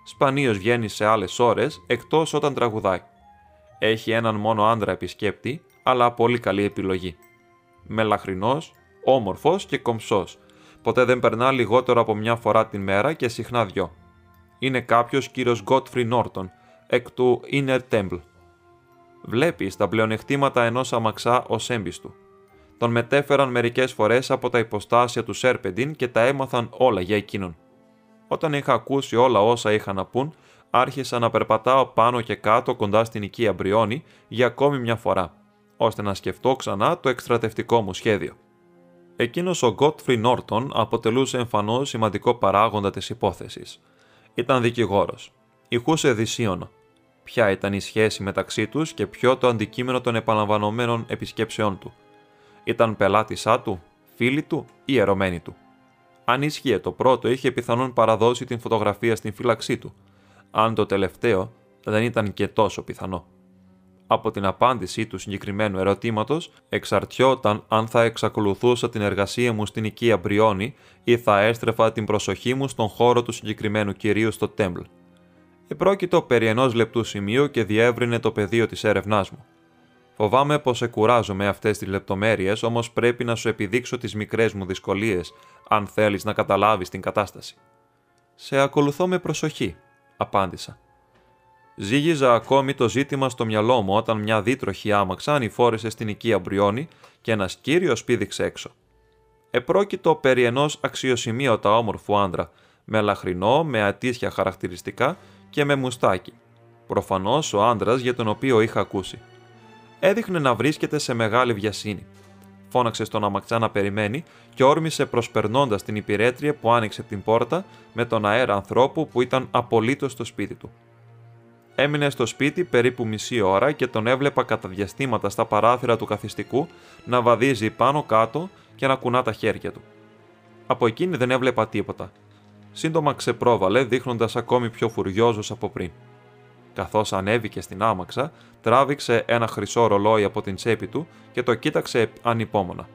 Σπανίως βγαίνει σε άλλες ώρες εκτός όταν τραγουδάει. Έχει έναν μόνο άντρα επισκέπτη, αλλά πολύ καλή επιλογή. Μελαχρινός, όμορφος και κομψός. Ποτέ δεν περνά λιγότερο από μια φορά την μέρα και συχνά δυο. Είναι κάποιος κύριος Γκότφρι Νόρτον, εκ του Inner Temple βλέπει τα πλεονεκτήματα ενός αμαξά ως έμπιστου. Τον μετέφεραν μερικές φορές από τα υποστάσια του Σέρπεντιν και τα έμαθαν όλα για εκείνον. Όταν είχα ακούσει όλα όσα είχα να πούν, άρχισα να περπατάω πάνω και κάτω κοντά στην οικία Μπριόνι για ακόμη μια φορά, ώστε να σκεφτώ ξανά το εκστρατευτικό μου σχέδιο. Εκείνος ο Γκότφρι Νόρτον αποτελούσε εμφανώς σημαντικό παράγοντα της υπόθεσης. Ήταν δικηγόρος. Ηχούσε δυσίωνο ποια ήταν η σχέση μεταξύ τους και ποιο το αντικείμενο των επαναλαμβανομένων επισκέψεών του. Ήταν πελάτησά του, φίλη του ή ερωμένη του. Αν ίσχυε το πρώτο, είχε πιθανόν παραδώσει την φωτογραφία στην φύλαξή του. Αν το τελευταίο, δεν ήταν και τόσο πιθανό. από την απάντηση του συγκεκριμένου ερωτήματος εξαρτιόταν αν θα εξακολουθούσα την εργασία μου στην οικία Μπριόνι ή θα έστρεφα την προσοχή μου στον χώρο του συγκεκριμένου κυρίου στο Τέμπλ. Επρόκειτο περί ενός λεπτού σημείου και διεύρυνε το πεδίο της έρευνάς μου. Φοβάμαι πως εκουράζομαι αυτές τις λεπτομέρειες, όμως πρέπει να σου επιδείξω τις μικρές μου δυσκολίες, αν θέλεις να καταλάβεις την κατάσταση. Σε ακολουθώ με προσοχή, απάντησα. Ζήγιζα ακόμη το ζήτημα στο μυαλό μου όταν μια δίτροχη άμαξα ανηφόρησε στην οικία Μπριόνι και ένας κύριος πήδηξε έξω. Επρόκειτο περί ενός αξιοσημείωτα όμορφου άντρα, με λαχρινό, με ατίσια χαρακτηριστικά και με μουστάκι. Προφανώς ο άντρας για τον οποίο είχα ακούσει. Έδειχνε να βρίσκεται σε μεγάλη βιασύνη. Φώναξε στον αμαξά να περιμένει και όρμησε προσπερνώντας την υπηρέτρια που άνοιξε την πόρτα με τον αέρα ανθρώπου που ήταν απολύτως στο σπίτι του. Έμεινε στο σπίτι περίπου μισή ώρα και τον έβλεπα κατά διαστήματα στα παράθυρα του καθιστικού να βαδίζει πάνω κάτω και να κουνά τα χέρια του. Από εκείνη δεν έβλεπα τίποτα. Σύντομα ξεπρόβαλε, δείχνοντας ακόμη πιο φουριόζος από πριν. Καθώς ανέβηκε στην άμαξα, τράβηξε ένα χρυσό ρολόι από την τσέπη του και το κοίταξε ανυπόμονα.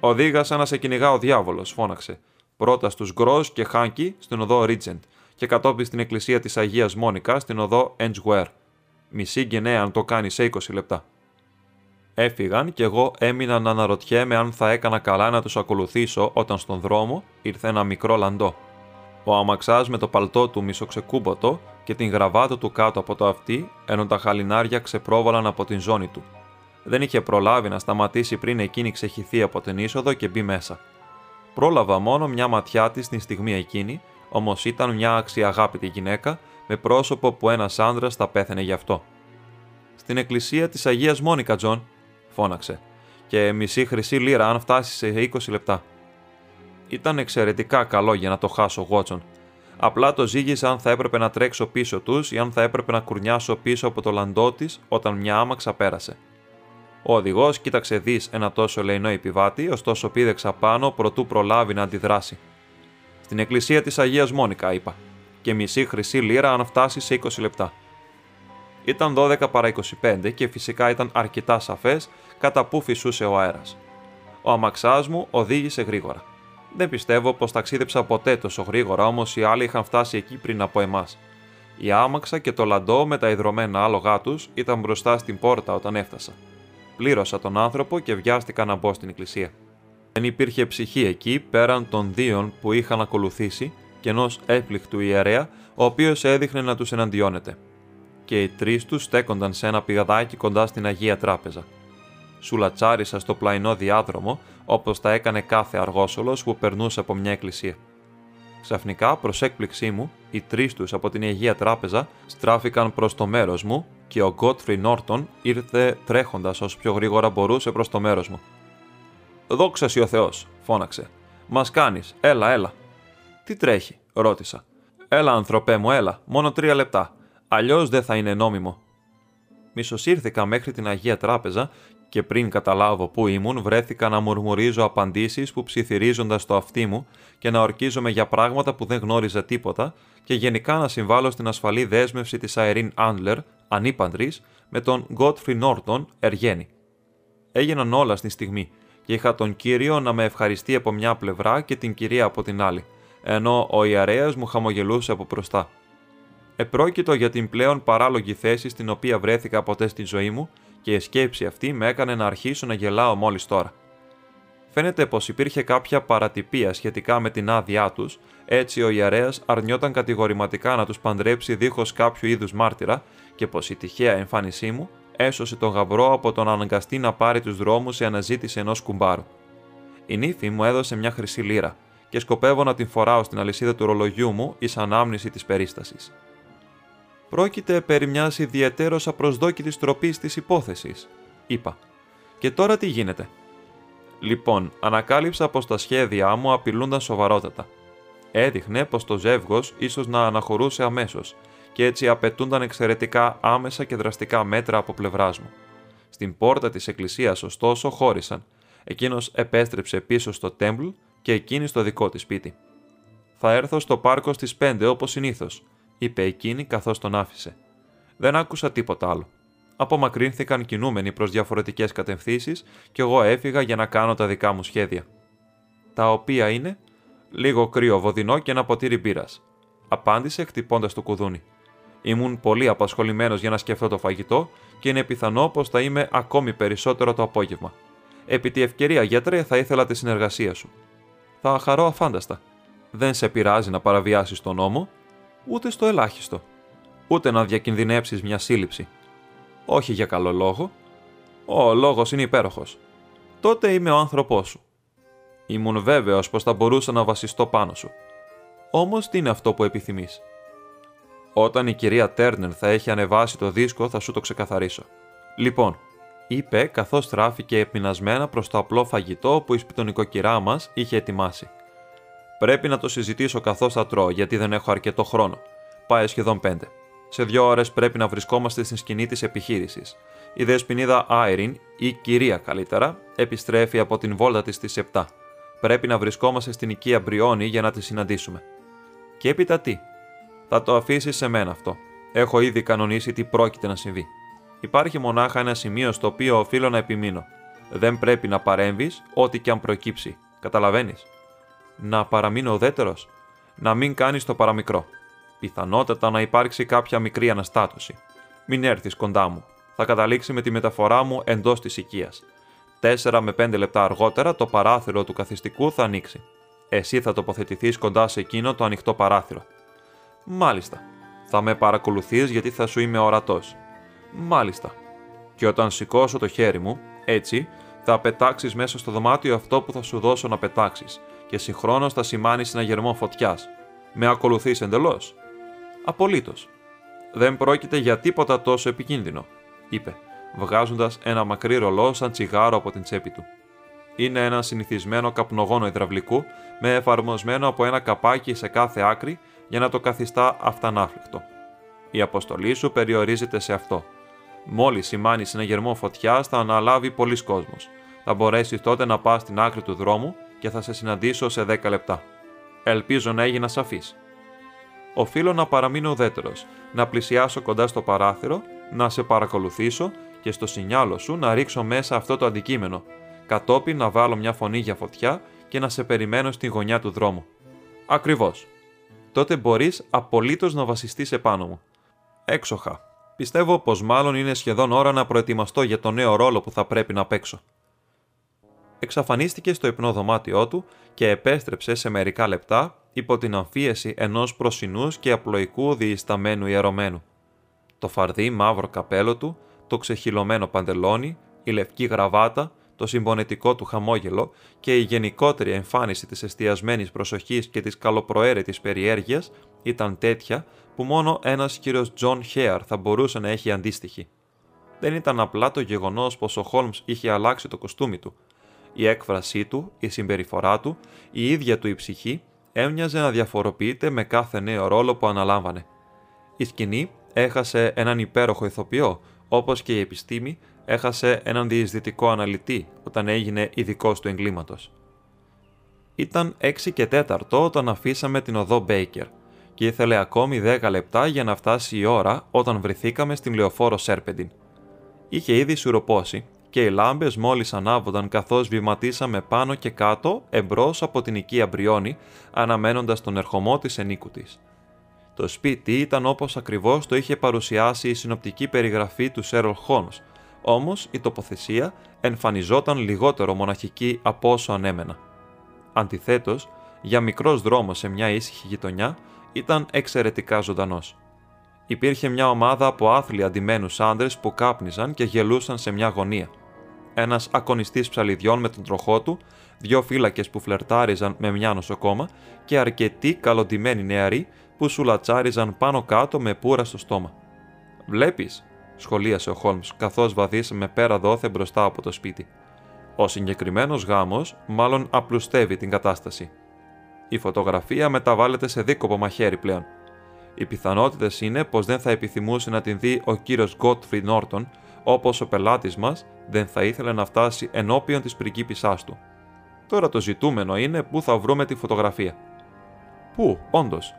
Οδήγα σαν να σε κυνηγά ο διάβολος, φώναξε. Πρώτα στους Γκρός και Χάνκι στην οδό Ρίτζεντ και κατόπιν στην εκκλησία της Αγίας Μόνικα στην οδό Εντζγουέρ. Μισή γενναία αν το κάνει σε 20 λεπτά. Έφυγαν και εγώ έμεινα να αναρωτιέμαι αν θα έκανα καλά να τους ακολουθήσω όταν στον δρόμο ήρθε ένα μικρό λαντό. Ο αμαξάς με το παλτό του μισοξεκούμποτο και την γραβάτα του κάτω από το αυτί, ενώ τα χαλινάρια ξεπρόβαλαν από την ζώνη του. Δεν είχε προλάβει να σταματήσει πριν εκείνη ξεχυθεί από την είσοδο και μπει μέσα. Πρόλαβα μόνο μια ματιά της την στιγμή εκείνη Όμως ήταν μια αξιαγάπητη γυναίκα με πρόσωπο που ένας άνδρας θα πέθαινε γι' αυτό. Στην εκκλησία της Αγίας Μόνικα, Τζον, φώναξε, και μισή χρυσή λίρα αν φτάσεις σε 20 λεπτά. Ήταν εξαιρετικά καλό για να το χάσω, Γουότσον. Απλά το ζύγισα αν θα έπρεπε να τρέξω πίσω τους ή αν θα έπρεπε να κουρνιάσω πίσω από το λαντό της όταν μια άμαξα πέρασε. Ο οδηγός κοίταξε δις ένα τόσο ελεεινό επιβάτη, ωστόσο πήδηξα πάνω προτού προλάβει να αντιδράσει. Στην εκκλησία της Αγίας Μόνικα, είπα, και μισή χρυσή λίρα αν φτάσει σε 20 λεπτά. Ήταν 12 παρά 25 και φυσικά ήταν αρκετά σαφές κατά πού φυσούσε ο αέρας. Ο αμαξάς μου οδήγησε γρήγορα. Δεν πιστεύω πως ταξίδεψα ποτέ τόσο γρήγορα, όμως οι άλλοι είχαν φτάσει εκεί πριν από εμάς. Η άμαξα και το λαντό με τα ιδρωμένα άλογά τους ήταν μπροστά στην πόρτα όταν έφτασα. Πλήρωσα τον άνθρωπο και βιάστηκα να μπω στην εκκλησία. Δεν υπήρχε ψυχή εκεί πέραν των δύο που είχαν ακολουθήσει και ενός έπληκτου ιερέα, ο οποίος έδειχνε να τους εναντιώνεται. Και οι τρεις τους στέκονταν σε ένα πηγαδάκι κοντά στην Αγία Τράπεζα. Σουλατσάρισα στο πλαϊνό διάδρομο, όπως τα έκανε κάθε αργόσολος που περνούσε από μια εκκλησία. Ξαφνικά, προς έκπληξή μου, οι τρεις τους από την Αγία Τράπεζα στράφηκαν προς το μέρος μου και ο Γκότφρι Νόρτον ήρθε τρέχοντας όσο πιο γρήγορα μπορούσε προς το μέρος μου. Δόξα ο Θεός, φώναξε. Μας κάνεις, έλα, έλα. Τι τρέχει, ρώτησα. Έλα, ανθρωπέ μου, έλα, μόνο τρία λεπτά. Αλλιώς δεν θα είναι νόμιμο. Μισοσύρθηκα μέχρι την Αγία Τράπεζα και πριν καταλάβω πού ήμουν, βρέθηκα να μουρμουρίζω απαντήσεις που ψιθυρίζοντας το αυτί μου και να ορκίζομαι για πράγματα που δεν γνώριζα τίποτα και γενικά να συμβάλλω στην ασφαλή δέσμευση της Αερίν Άντλερ, ανήπαντρης, με τον Γκότφρι Νόρτον, Εργένη. Έγιναν όλα στη στιγμή και είχα τον κύριο να με ευχαριστεί από μια πλευρά και την κυρία από την άλλη, ενώ ο ιερέα μου χαμογελούσε από μπροστά. Επρόκειτο για την πλέον παράλογη θέση στην οποία βρέθηκα ποτέ στη ζωή μου και η σκέψη αυτή με έκανε να αρχίσω να γελάω μόλις τώρα. Φαίνεται πως υπήρχε κάποια παρατυπία σχετικά με την άδειά τους, έτσι ο ιερέας αρνιόταν κατηγορηματικά να τους παντρέψει δίχως κάποιο είδους μάρτυρα και πως η τυχαία εμφάνισή μου έσωσε τον γαμπρό από τον αναγκαστή να πάρει τους δρόμους σε αναζήτηση ενός κουμπάρου. Η νύφη μου έδωσε μια χρυσή λίρα και σκοπεύω να την φοράω στην αλυσίδα του ρολογιού μου εις ανάμνηση της περίστασης. Πρόκειται περί μιας ιδιαίτερω απροσδόκητης τροπής της υπόθεσης, είπα. Και τώρα τι γίνεται; Λοιπόν, ανακάλυψα πως τα σχέδιά μου απειλούνταν σοβαρότατα. Έδειχνε πως το ζεύγος ίσως να αναχωρούσε αμέσως και έτσι απαιτούνταν εξαιρετικά άμεσα και δραστικά μέτρα από πλευράς μου. Στην πόρτα της εκκλησίας, ωστόσο, χώρισαν. Εκείνος επέστρεψε πίσω στο τέμπλ και εκείνη στο δικό της σπίτι. Θα έρθω στο πάρκο στις 5 όπως συνήθως, είπε εκείνη καθώς τον άφησε. Δεν άκουσα τίποτα άλλο. απομακρύνθηκαν κινούμενοι προς διαφορετικές κατευθύνσεις και εγώ έφυγα για να κάνω τα δικά μου σχέδια. Τα οποία είναι λίγο κρύο βοδινό και ένα ποτήρι μπύρας. Απάντησε χτυπώντας το κουδούνι. Ήμουν πολύ απασχολημένος για να σκεφτώ το φαγητό και είναι πιθανό πως θα είμαι ακόμη περισσότερο το απόγευμα. Επί τη ευκαιρία, γιατρέ, θα ήθελα τη συνεργασία σου. Θα χαρώ αφάνταστα. Δεν σε πειράζει να παραβιάσεις τον νόμο, ούτε στο ελάχιστο. Ούτε να διακινδυνεύσει μια σύλληψη. Όχι για καλό λόγο. Ο λόγος είναι υπέροχος. Τότε είμαι ο άνθρωπός σου. Ήμουν βέβαιος πως θα μπορούσα να βασιστώ πάνω σου. Όμως τι είναι αυτό που επιθυμείς; Όταν η κυρία Τέρνερ θα έχει ανεβάσει το δίσκο, θα σου το ξεκαθαρίσω. Λοιπόν, είπε καθώς στράφηκε επινασμένα προς το απλό φαγητό που η σπιτονικοκυρά μας είχε ετοιμάσει. Πρέπει να το συζητήσω καθώς θα τρώω, γιατί δεν έχω αρκετό χρόνο. Πάει σχεδόν πέντε. Σε δύο ώρες πρέπει να βρισκόμαστε στην σκηνή της επιχείρησης. Η δεσποινίδα Άιριν, ή κυρία καλύτερα, επιστρέφει από την βόλτα της στις 7. Πρέπει να βρισκόμαστε στην οικία Μπριόνι για να τη συναντήσουμε. Και έπειτα τι; Θα το αφήσεις σε μένα αυτό. Έχω ήδη κανονίσει τι πρόκειται να συμβεί. Υπάρχει μονάχα ένα σημείο στο οποίο οφείλω να επιμείνω. Δεν πρέπει να παρέμβεις ό,τι και αν προκύψει. Καταλαβαίνεις; Να παραμείνω ουδέτερος. Να μην κάνει το παραμικρό. Πιθανότατα να υπάρξει κάποια μικρή αναστάτωση. Μην έρθεις κοντά μου. Θα καταλήξει με τη μεταφορά μου εντός της οικίας. Τέσσερα με πέντε λεπτά αργότερα το παράθυρο του καθιστικού θα ανοίξει. Εσύ θα τοποθετηθείς κοντά σε εκείνο το ανοιχτό παράθυρο. Μάλιστα. Θα με παρακολουθείς γιατί θα σου είμαι ορατός. Μάλιστα. Και όταν σηκώσω το χέρι μου, έτσι, θα πετάξεις μέσα στο δωμάτιο αυτό που θα σου δώσω να πετάξεις και συγχρόνως θα σημάνεις συναγερμό φωτιάς. Με ακολουθείς εντελώς; Απολύτως. Δεν πρόκειται για τίποτα τόσο επικίνδυνο, είπε, βγάζοντας ένα μακρύ ρολό σαν τσιγάρο από την τσέπη του. Είναι ένα συνηθισμένο καπνογόνο υδραυλικού με εφαρμοσμένο από ένα καπάκι σε κάθε άκρη για να το καθιστά αυτανάφλεκτο. Η αποστολή σου περιορίζεται σε αυτό. Μόλις σημάνεις συναγερμό φωτιά, θα αναλάβει πολλοί κόσμος. Θα μπορέσεις τότε να πας στην άκρη του δρόμου και θα σε συναντήσω σε 10 λεπτά. Ελπίζω να έγινα σαφής. Οφείλω να παραμείνω ουδέτερος, να πλησιάσω κοντά στο παράθυρο, να σε παρακολουθήσω και στο σινιάλο σου να ρίξω μέσα αυτό το αντικείμενο, κατόπιν να βάλω μια φωνή για φωτιά και να σε περιμένω στη γωνιά του δρόμου. Ακριβώς. Τότε μπορείς απολύτως να βασιστείς επάνω μου. Έξοχα. Πιστεύω πως μάλλον είναι σχεδόν ώρα να προετοιμαστώ για το νέο ρόλο που θα πρέπει να παίξω. Εξαφανίστηκε στο υπνό δωμάτιό του και επέστρεψε σε μερικά λεπτά υπό την αμφίεση ενός προσινούς και απλοϊκού διισταμένου ιερωμένου. Το φαρδί μαύρο καπέλο του, το ξεχυλωμένο παντελόνι, η λευκή γραβάτα, το συμπονετικό του χαμόγελο και η γενικότερη εμφάνιση της εστιασμένης προσοχής και της καλοπροαίρετης περιέργειας ήταν τέτοια που μόνο ένας κύριος Τζον Χέαρ θα μπορούσε να έχει αντίστοιχη. Δεν ήταν απλά το γεγονός πως ο Χόλμς είχε αλλάξει το κοστούμι του. Η έκφρασή του, η συμπεριφορά του, η ίδια του η ψυχή έμοιαζε να διαφοροποιείται με κάθε νέο ρόλο που αναλάμβανε. Η σκηνή έχασε έναν υπέροχο ηθοποιό, όπως και η επιστήμη έχασε έναν διεισδυτικό αναλυτή όταν έγινε ειδικός του εγκλήματος. Ήταν 6 και 4 όταν αφήσαμε την οδό Μπέικερ και ήθελε ακόμη 10 λεπτά για να φτάσει η ώρα όταν βρεθήκαμε στην λεωφόρο Σέρπεντιν. Είχε ήδη σουροπώσει και οι λάμπες μόλις ανάβονταν καθώς βηματίσαμε πάνω και κάτω εμπρός από την οικία Μπριόνι αναμένοντας τον ερχομό της ενίκου της. Το σπίτι ήταν όπως ακριβώς το είχε παρουσιάσει η συνοπτική περιγραφή του Σέρολ Χόλμς όμως η τοποθεσία εμφανιζόταν λιγότερο μοναχική από όσο ανέμενα. Αντιθέτως, για μικρός δρόμος σε μια ήσυχη γειτονιά ήταν εξαιρετικά ζωντανός. Υπήρχε μια ομάδα από άθλια αντιμένους άντρες που κάπνιζαν και γελούσαν σε μια γωνία. Ένας ακονιστής ψαλιδιών με τον τροχό του, δυο φύλακες που φλερτάριζαν με μια νοσοκόμα και αρκετοί καλοντημένοι νεαροί που σουλατσάριζαν πάνω κάτω με πουρα στο στόμα. Βλέπεις, σχολίασε ο Χόλμς, καθώς βαδίσαμε πέρα δόθε μπροστά από το σπίτι. Ο συγκεκριμένος γάμος μάλλον απλουστεύει την κατάσταση. Η φωτογραφία μεταβάλλεται σε δίκοπο μαχαίρι πλέον. Οι πιθανότητες είναι πως δεν θα επιθυμούσε να την δει ο κύριος Γκότφρι Νόρτον, όπως ο πελάτης μας δεν θα ήθελε να φτάσει ενώπιον της πριγκίπισά του. Τώρα το ζητούμενο είναι πού θα βρούμε τη φωτογραφία. Πού, όντως;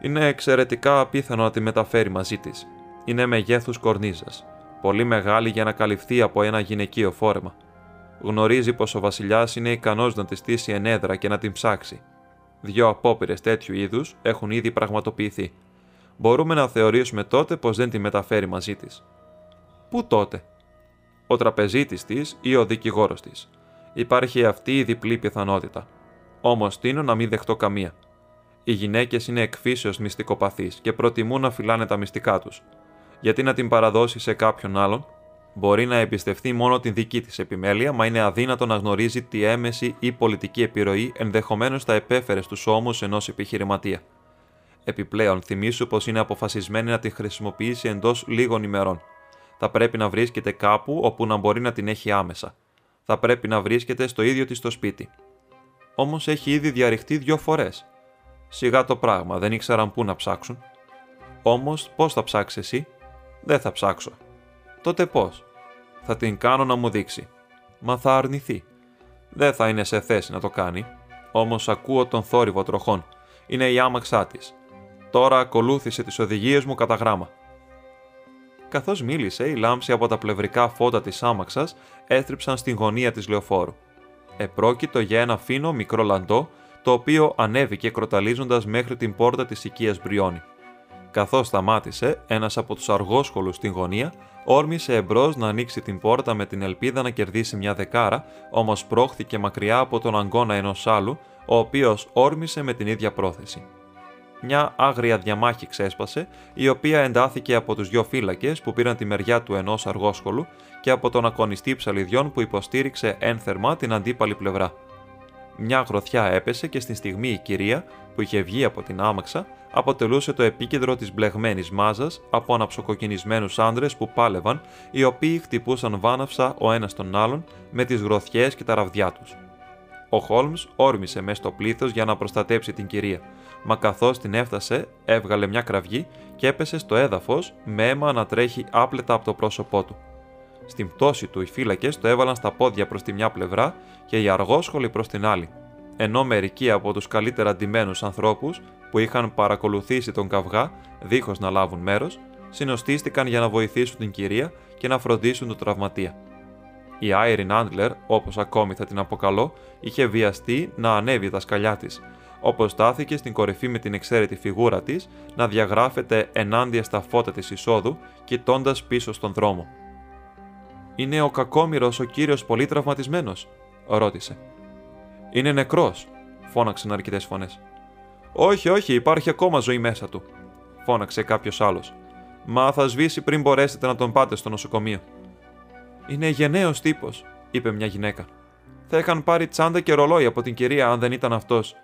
Είναι εξαιρετικά απίθανο να τη μεταφέρει μαζί της, είναι μεγέθους κορνίζας. πολύ μεγάλη για να καλυφθεί από ένα γυναικείο φόρεμα. Γνωρίζει πως ο Βασιλιάς είναι ικανός να τη στήσει ενέδρα και να την ψάξει. Δύο απόπειρες τέτοιου είδους έχουν ήδη πραγματοποιηθεί. Μπορούμε να θεωρήσουμε τότε πως δεν τη μεταφέρει μαζί της. Πού τότε, ο τραπεζίτης της ή ο δικηγόρος της. Υπάρχει αυτή η διπλή πιθανότητα. Όμως τίνω να μην δεχτώ καμία. Οι γυναίκες είναι εκφύσεως μυστικοπαθείς και προτιμούν να φυλάνε τα μυστικά τους. Γιατί να την παραδώσει σε κάποιον άλλον, μπορεί να εμπιστευτεί μόνο την δική της επιμέλεια, μα είναι αδύνατο να γνωρίζει τι έμεση ή πολιτική επιρροή ενδεχομένως θα επέφερε στους ώμους ενός επιχειρηματία. Επιπλέον, θυμίσου πως είναι αποφασισμένη να τη χρησιμοποιήσει εντός λίγων ημερών. Θα πρέπει να βρίσκεται κάπου όπου να μπορεί να την έχει άμεσα. Θα πρέπει να βρίσκεται στο ίδιο της το σπίτι. Όμως έχει ήδη διαρριχτεί δύο φορές. Σιγά το πράγμα, δεν ήξεραν πού να ψάξουν. Όμως, πώς θα ψάξεις εσύ, Δεν θα ψάξω. Τότε πώς; Θα την κάνω να μου δείξει. Μα θα αρνηθεί. Δεν θα είναι σε θέση να το κάνει. Όμως ακούω τον θόρυβο τροχών. Είναι η άμαξά της. Τώρα ακολούθησε τις οδηγίες μου κατά γράμμα. Καθώς μίλησε, η λάμψη από τα πλευρικά φώτα της άμαξας έστριψαν στην γωνία της λεωφόρου. Επρόκειτο για ένα φίνο μικρό λαντό, το οποίο ανέβηκε κροταλίζοντας μέχρι την πόρτα της οικίας Μπριόνι. Καθώς σταμάτησε, ένας από τους αργόσχολους στην γωνία όρμησε εμπρός να ανοίξει την πόρτα με την ελπίδα να κερδίσει μια δεκάρα, όμως πρόχθηκε μακριά από τον αγκώνα ενός άλλου, ο οποίος όρμησε με την ίδια πρόθεση. Μια άγρια διαμάχη ξέσπασε, η οποία εντάθηκε από τους δυο φύλακες που πήραν τη μεριά του ενός αργόσχολου και από τον ακονιστή ψαλιδιών που υποστήριξε ένθερμα την αντίπαλη πλευρά. Μια γροθιά έπεσε και στην στιγμή η κυρία, που είχε βγει από την άμαξα, αποτελούσε το επίκεντρο της μπλεγμένης μάζας από αναψοκοκκινισμένους άντρε που πάλευαν, οι οποίοι χτυπούσαν βάναυσα ο ένας τον άλλον με τις γροθιές και τα ραβδιά τους. Ο Χόλμς όρμησε μέσα στο πλήθος για να προστατέψει την κυρία, μα καθώς την έφτασε, έβγαλε μια κραυγή και έπεσε στο έδαφος με αίμα να τρέχει άπλετα από το πρόσωπό του. Στην πτώση του οι φύλακες το έβαλαν στα πόδια προς τη μια πλευρά και οι αργόσχολοι προς την άλλη, ενώ μερικοί από τους καλύτερα ντυμένους ανθρώπους που είχαν παρακολουθήσει τον καυγά δίχως να λάβουν μέρος, συνοστίστηκαν για να βοηθήσουν την κυρία και να φροντίσουν τον τραυματία. Η Άιριν Άντλερ, όπως ακόμη θα την αποκαλώ, είχε βιαστεί να ανέβει τα σκαλιά της, όπως στάθηκε στην κορυφή με την εξαίρετη φιγούρα της να διαγράφεται ενάντια στα φώτα της εισόδου, κοιτώντας πίσω στον δρόμο. Είναι ο κακόμοιρος ο κύριος πολύ τραυματισμένο, ρώτησε. Είναι νεκρός, φώναξαν αρκετές φωνές. Όχι, όχι, υπάρχει ακόμα ζωή μέσα του, φώναξε κάποιος άλλος. Μα θα σβήσει πριν μπορέσετε να τον πάτε στο νοσοκομείο. Είναι γενναίος τύπος, είπε μια γυναίκα. Θα είχαν πάρει τσάντα και ρολόι από την κυρία αν δεν ήταν αυτός.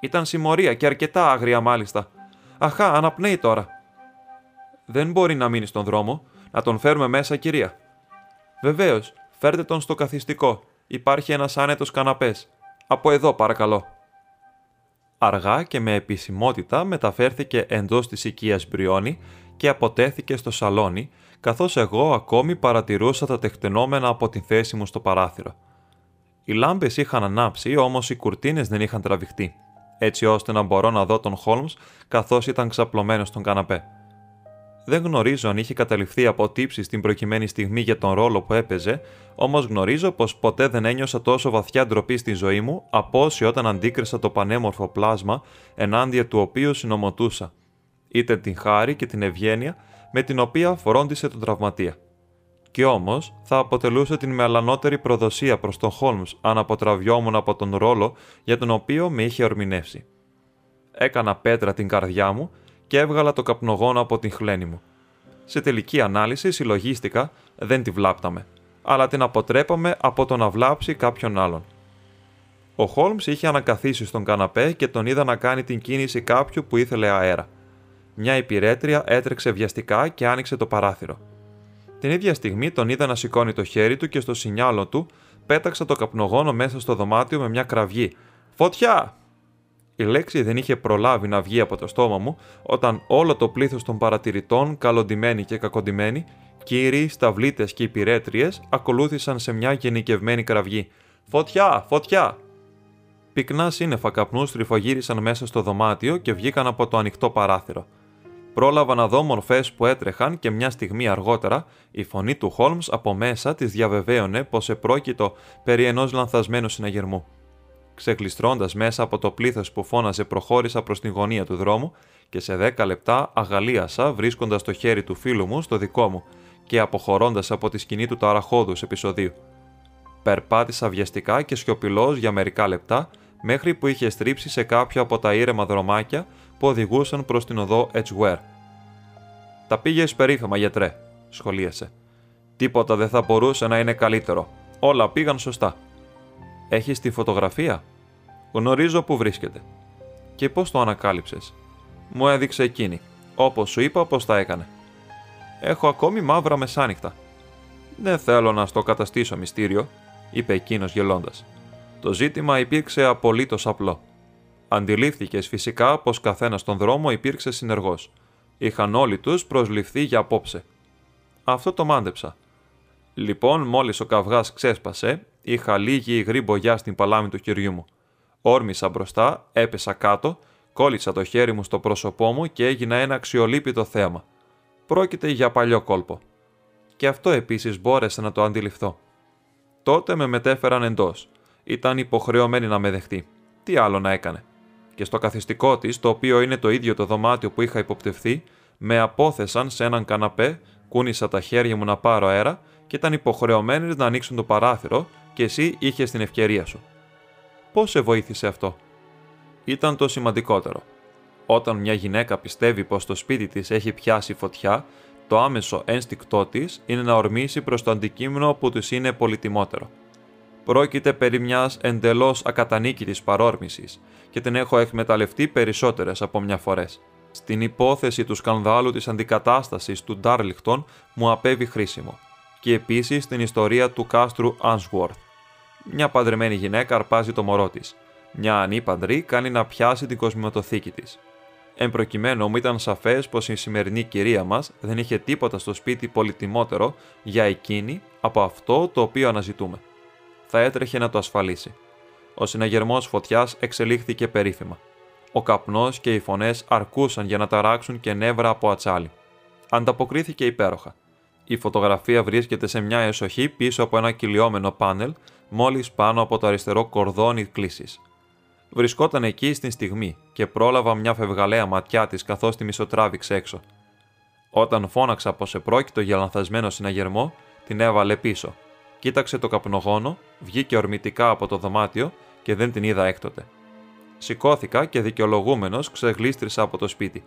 Ήταν συμμορία και αρκετά άγρια μάλιστα. Αχά, αναπνέει τώρα. Δεν μπορεί να μείνει στον δρόμο. Να τον φέρουμε μέσα, κυρία. Βεβαίως, φέρτε τον στο καθιστικό. Υπάρχει ένας άνετος καναπές. Από εδώ, παρακαλώ. Αργά και με επισημότητα μεταφέρθηκε εντός της οικίας Μπριόνι και αποτέθηκε στο σαλόνι, καθώς εγώ ακόμη παρατηρούσα τα τεκτενόμενα από την θέση μου στο παράθυρο. Οι λάμπες είχαν ανάψει, όμως οι κουρτίνες δεν είχαν τραβηχτεί, έτσι ώστε να μπορώ να δω τον Χόλμς καθώς ήταν ξαπλωμένος στον καναπέ. Δεν γνωρίζω αν είχε καταληφθεί από τύψει στην προκειμένη στιγμή για τον ρόλο που έπαιζε, όμως γνωρίζω πως ποτέ δεν ένιωσα τόσο βαθιά ντροπή στη ζωή μου από όσοι όταν αντίκρισα το πανέμορφο πλάσμα ενάντια του οποίου συνομωτούσα, είτε την χάρη και την ευγένεια με την οποία φρόντισε τον τραυματία. Και όμως θα αποτελούσε την μελανότερη προδοσία προς τον Χόλμς αν αποτραβιόμουν από τον ρόλο για τον οποίο με είχε ορμηνεύσει. Έκανα πέτρα την καρδιά μου και έβγαλα το καπνογόνο από την χλένη μου. Σε τελική ανάλυση συλλογίστηκα, δεν τη βλάπταμε, αλλά την αποτρέπαμε από το να βλάψει κάποιον άλλον. Ο Χόλμς είχε ανακαθίσει στον καναπέ και τον είδα να κάνει την κίνηση κάποιου που ήθελε αέρα. Μια υπηρέτρια έτρεξε βιαστικά και άνοιξε το παράθυρο. Την ίδια στιγμή τον είδα να σηκώνει το χέρι του και στο σινιάλο του πέταξα το καπνογόνο μέσα στο δωμάτιο με μια κραυγή. Φωτιά! Η λέξη δεν είχε προλάβει να βγει από το στόμα μου όταν όλο το πλήθος των παρατηρητών, καλοντημένοι και κακοντημένοι, κύριοι, σταυλίτες και υπηρέτριες ακολούθησαν σε μια γενικευμένη κραυγή. «Φωτιά! Φωτιά!» Πυκνά σύννεφα καπνούς στριφογύρισαν μέσα στο δωμάτιο και βγήκαν από το ανοιχτό παράθυρο. Πρόλαβα να δω μορφές που έτρεχαν και μια στιγμή αργότερα η φωνή του Χόλμς από μέσα της διαβεβαίωνε πως επρόκειτο περί ενός λανθασμένου συναγερμού. Ξεκλειστρώντα μέσα από το πλήθος που φώναζε, προχώρησα προς την γωνία του δρόμου και σε δέκα λεπτά αγαλίασα βρίσκοντας το χέρι του φίλου μου στο δικό μου και αποχωρώντας από τη σκηνή του ταραχώδους επεισοδίου. Περπάτησα βιαστικά και σιωπηλός για μερικά λεπτά μέχρι που είχε στρίψει σε κάποιο από τα ήρεμα δρομάκια που οδηγούσαν προς την οδό Edgeware. Τα πήγες περίφημα, γιατρέ, σχολίασε. Τίποτα δεν θα μπορούσε να είναι καλύτερο. Όλα πήγαν σωστά. Έχεις τη φωτογραφία; Γνωρίζω που βρίσκεται. Και πώς το ανακάλυψες; Μου έδειξε εκείνη. Όπως σου είπα, πώς τα έκανε. Έχω ακόμη μαύρα μεσάνυχτα. Δεν θέλω να στο καταστήσω μυστήριο, είπε εκείνος γελώντας. Το ζήτημα υπήρξε απολύτως απλό. Αντιλήφθηκες φυσικά πως καθένας στον δρόμο υπήρξε συνεργός. Είχαν όλοι τους προσληφθεί για απόψε. Αυτό το μάντεψα. Λοιπόν, μόλις ο καυγάς ξέσπασε, είχα λίγη υγρή μπογιά στην παλάμη του χεριού μου. Όρμησα μπροστά, έπεσα κάτω, κόλλησα το χέρι μου στο πρόσωπό μου και έγινα ένα αξιολύπητο θέαμα. Πρόκειται για παλιό κόλπο. Και αυτό επίσης μπόρεσα να το αντιληφθώ. Τότε με μετέφεραν εντός. Ήταν υποχρεωμένη να με δεχτεί. Τι άλλο να έκανε. Και στο καθιστικό της, το οποίο είναι το ίδιο το δωμάτιο που είχα υποπτευθεί, με απόθεσαν σε έναν καναπέ, κούνησα τα χέρια μου να πάρω αέρα και ήταν υποχρεωμένοι να ανοίξουν το παράθυρο και εσύ είχες την ευκαιρία σου. Πώς σε βοήθησε αυτό, Ήταν το σημαντικότερο. Όταν μια γυναίκα πιστεύει πως το σπίτι της έχει πιάσει φωτιά, το άμεσο ένστικτό της είναι να ορμήσει προς το αντικείμενο που της είναι πολυτιμότερο. Πρόκειται περί μιας εντελώς ακατανίκητης παρόρμησης και την έχω εκμεταλλευτεί περισσότερες από μια φορές. Στην υπόθεση του σκανδάλου της αντικατάστασης του Ντάρλιχτον μου απέβει χρήσιμο και επίσης στην ιστορία του κάστρου Answorth. Μια παντρεμένη γυναίκα αρπάζει το μωρό της. Μια ανήπαντρη κάνει να πιάσει την κοσμηματοθήκη της. Εν προκειμένου μου ήταν σαφές πως η σημερινή κυρία μας δεν είχε τίποτα στο σπίτι πολυτιμότερο για εκείνη από αυτό το οποίο αναζητούμε. Θα έτρεχε να το ασφαλίσει. Ο συναγερμός φωτιάς εξελίχθηκε περίφημα. Ο καπνός και οι φωνές αρκούσαν για να ταράξουν και νεύρα από ατσάλι. Ανταποκρίθηκε υπέροχα. Η φωτογραφία βρίσκεται σε μια εσοχή πίσω από ένα κυλιόμενο πάνελ, μόλις πάνω από το αριστερό κορδόνι κλίσης. Βρισκόταν εκεί στην στιγμή και πρόλαβα μια φευγαλαία ματιά της καθώς τη μισοτράβηξε έξω. Όταν φώναξα πως επρόκειτο για λανθασμένο συναγερμό, την έβαλε πίσω. Κοίταξε το καπνογόνο, βγήκε ορμητικά από το δωμάτιο και δεν την είδα έκτοτε. Σηκώθηκα και δικαιολογούμενος ξεγλίστρισα από το σπίτι.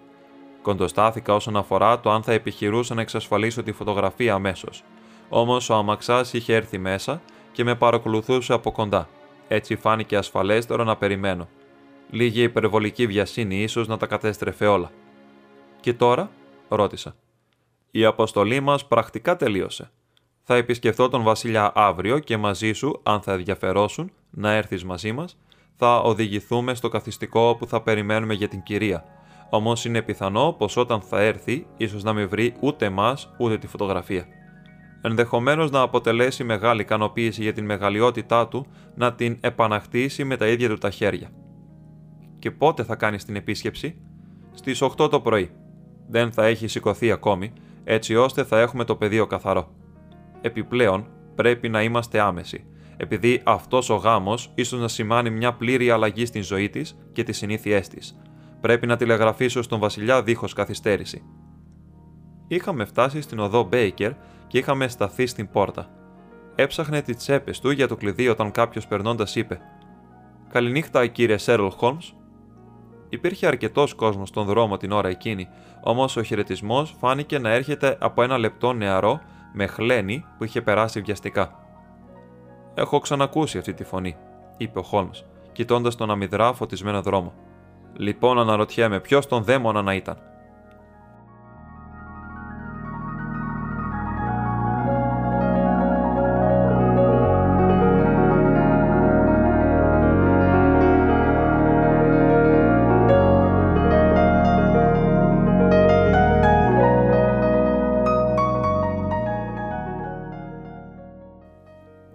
Κοντοστάθηκα όσον αφορά το αν θα επιχειρούσα να εξασφαλίσω τη φωτογραφία αμέσως. Όμως ο αμαξάς είχε έρθει μέσα και με παρακολουθούσε από κοντά. Έτσι φάνηκε ασφαλέστερο να περιμένω. Λίγη υπερβολική βιασύνη ίσως να τα κατέστρεφε όλα. Και τώρα, ρώτησα. Η αποστολή μας πρακτικά τελείωσε. Θα επισκεφθώ τον Βασιλιά αύριο και μαζί σου, αν θα ενδιαφερόσουν, να έρθεις μαζί μας, θα οδηγηθούμε στο καθιστικό που θα περιμένουμε για την κυρία. Όμως είναι πιθανό πως όταν θα έρθει, ίσως να μην βρει ούτε εμά ούτε τη φωτογραφία ενδεχομένως να αποτελέσει μεγάλη ικανοποίηση για την μεγαλειότητά του να την επαναχτίσει με τα ίδια του τα χέρια. Και πότε θα κάνει την επίσκεψη; Στις 8 το πρωί. Δεν θα έχει σηκωθεί ακόμη, έτσι ώστε θα έχουμε το πεδίο καθαρό. Επιπλέον, πρέπει να είμαστε άμεση, επειδή αυτός ο γάμος ίσως να σημάνει μια πλήρη αλλαγή στην ζωή της και τις συνήθειές της. Πρέπει να τηλεγραφήσω στον Βασιλιά δίχως καθυστέρηση. Είχαμε φτάσει στην οδό Μπέικερ και είχαμε σταθεί στην πόρτα. Έψαχνε τις τσέπες του για το κλειδί όταν κάποιος περνώντας είπε: Καληνύχτα, κύριε Σέρλ Χόλμς. Υπήρχε αρκετός κόσμος στον δρόμο την ώρα εκείνη, όμως ο χαιρετισμός φάνηκε να έρχεται από ένα λεπτό νεαρό με χλένη που είχε περάσει βιαστικά. Έχω ξανακούσει αυτή τη φωνή, είπε ο Χόλμς, κοιτώντας τον αμυδρά φωτισμένο δρόμο. Λοιπόν, αναρωτιέμαι ποιος τον δαίμονα να ήταν;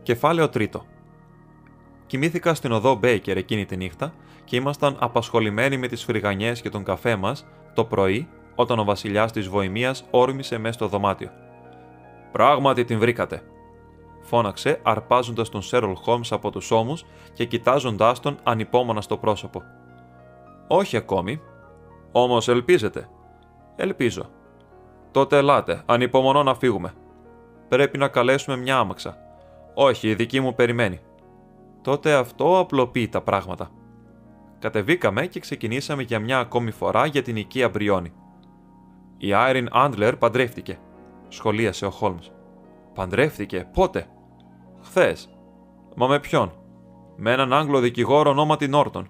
Κεφάλαιο τρίτο. Κοιμήθηκα στην οδό Μπέικερ εκείνη τη νύχτα και ήμασταν απασχολημένοι με τις φρυγανιές και τον καφέ μας το πρωί όταν ο βασιλιάς της Βοημίας όρμησε μέσα στο δωμάτιο. Πράγματι την βρήκατε, φώναξε αρπάζοντας τον Σέρολ Χόμ από τους ώμους και κοιτάζοντάς τον ανυπόμονα στο πρόσωπο. Όχι ακόμη. Όμως ελπίζετε. Ελπίζω. Τότε ελάτε, ανυπομονώ να φύγουμε. Πρέπει να καλέσουμε μια άμαξα. Όχι, η δική μου περιμένει. Τότε αυτό απλοποιεί τα πράγματα. Κατεβήκαμε και ξεκινήσαμε για μια ακόμη φορά για την οικία Μπριόνι. Η Άιριν Άντλερ παντρεύτηκε, σχολίασε ο Χόλμς. Παντρεύτηκε, πότε; Χθες. Μα με ποιον; Με έναν Άγγλο δικηγόρο ονόματι Νόρτον.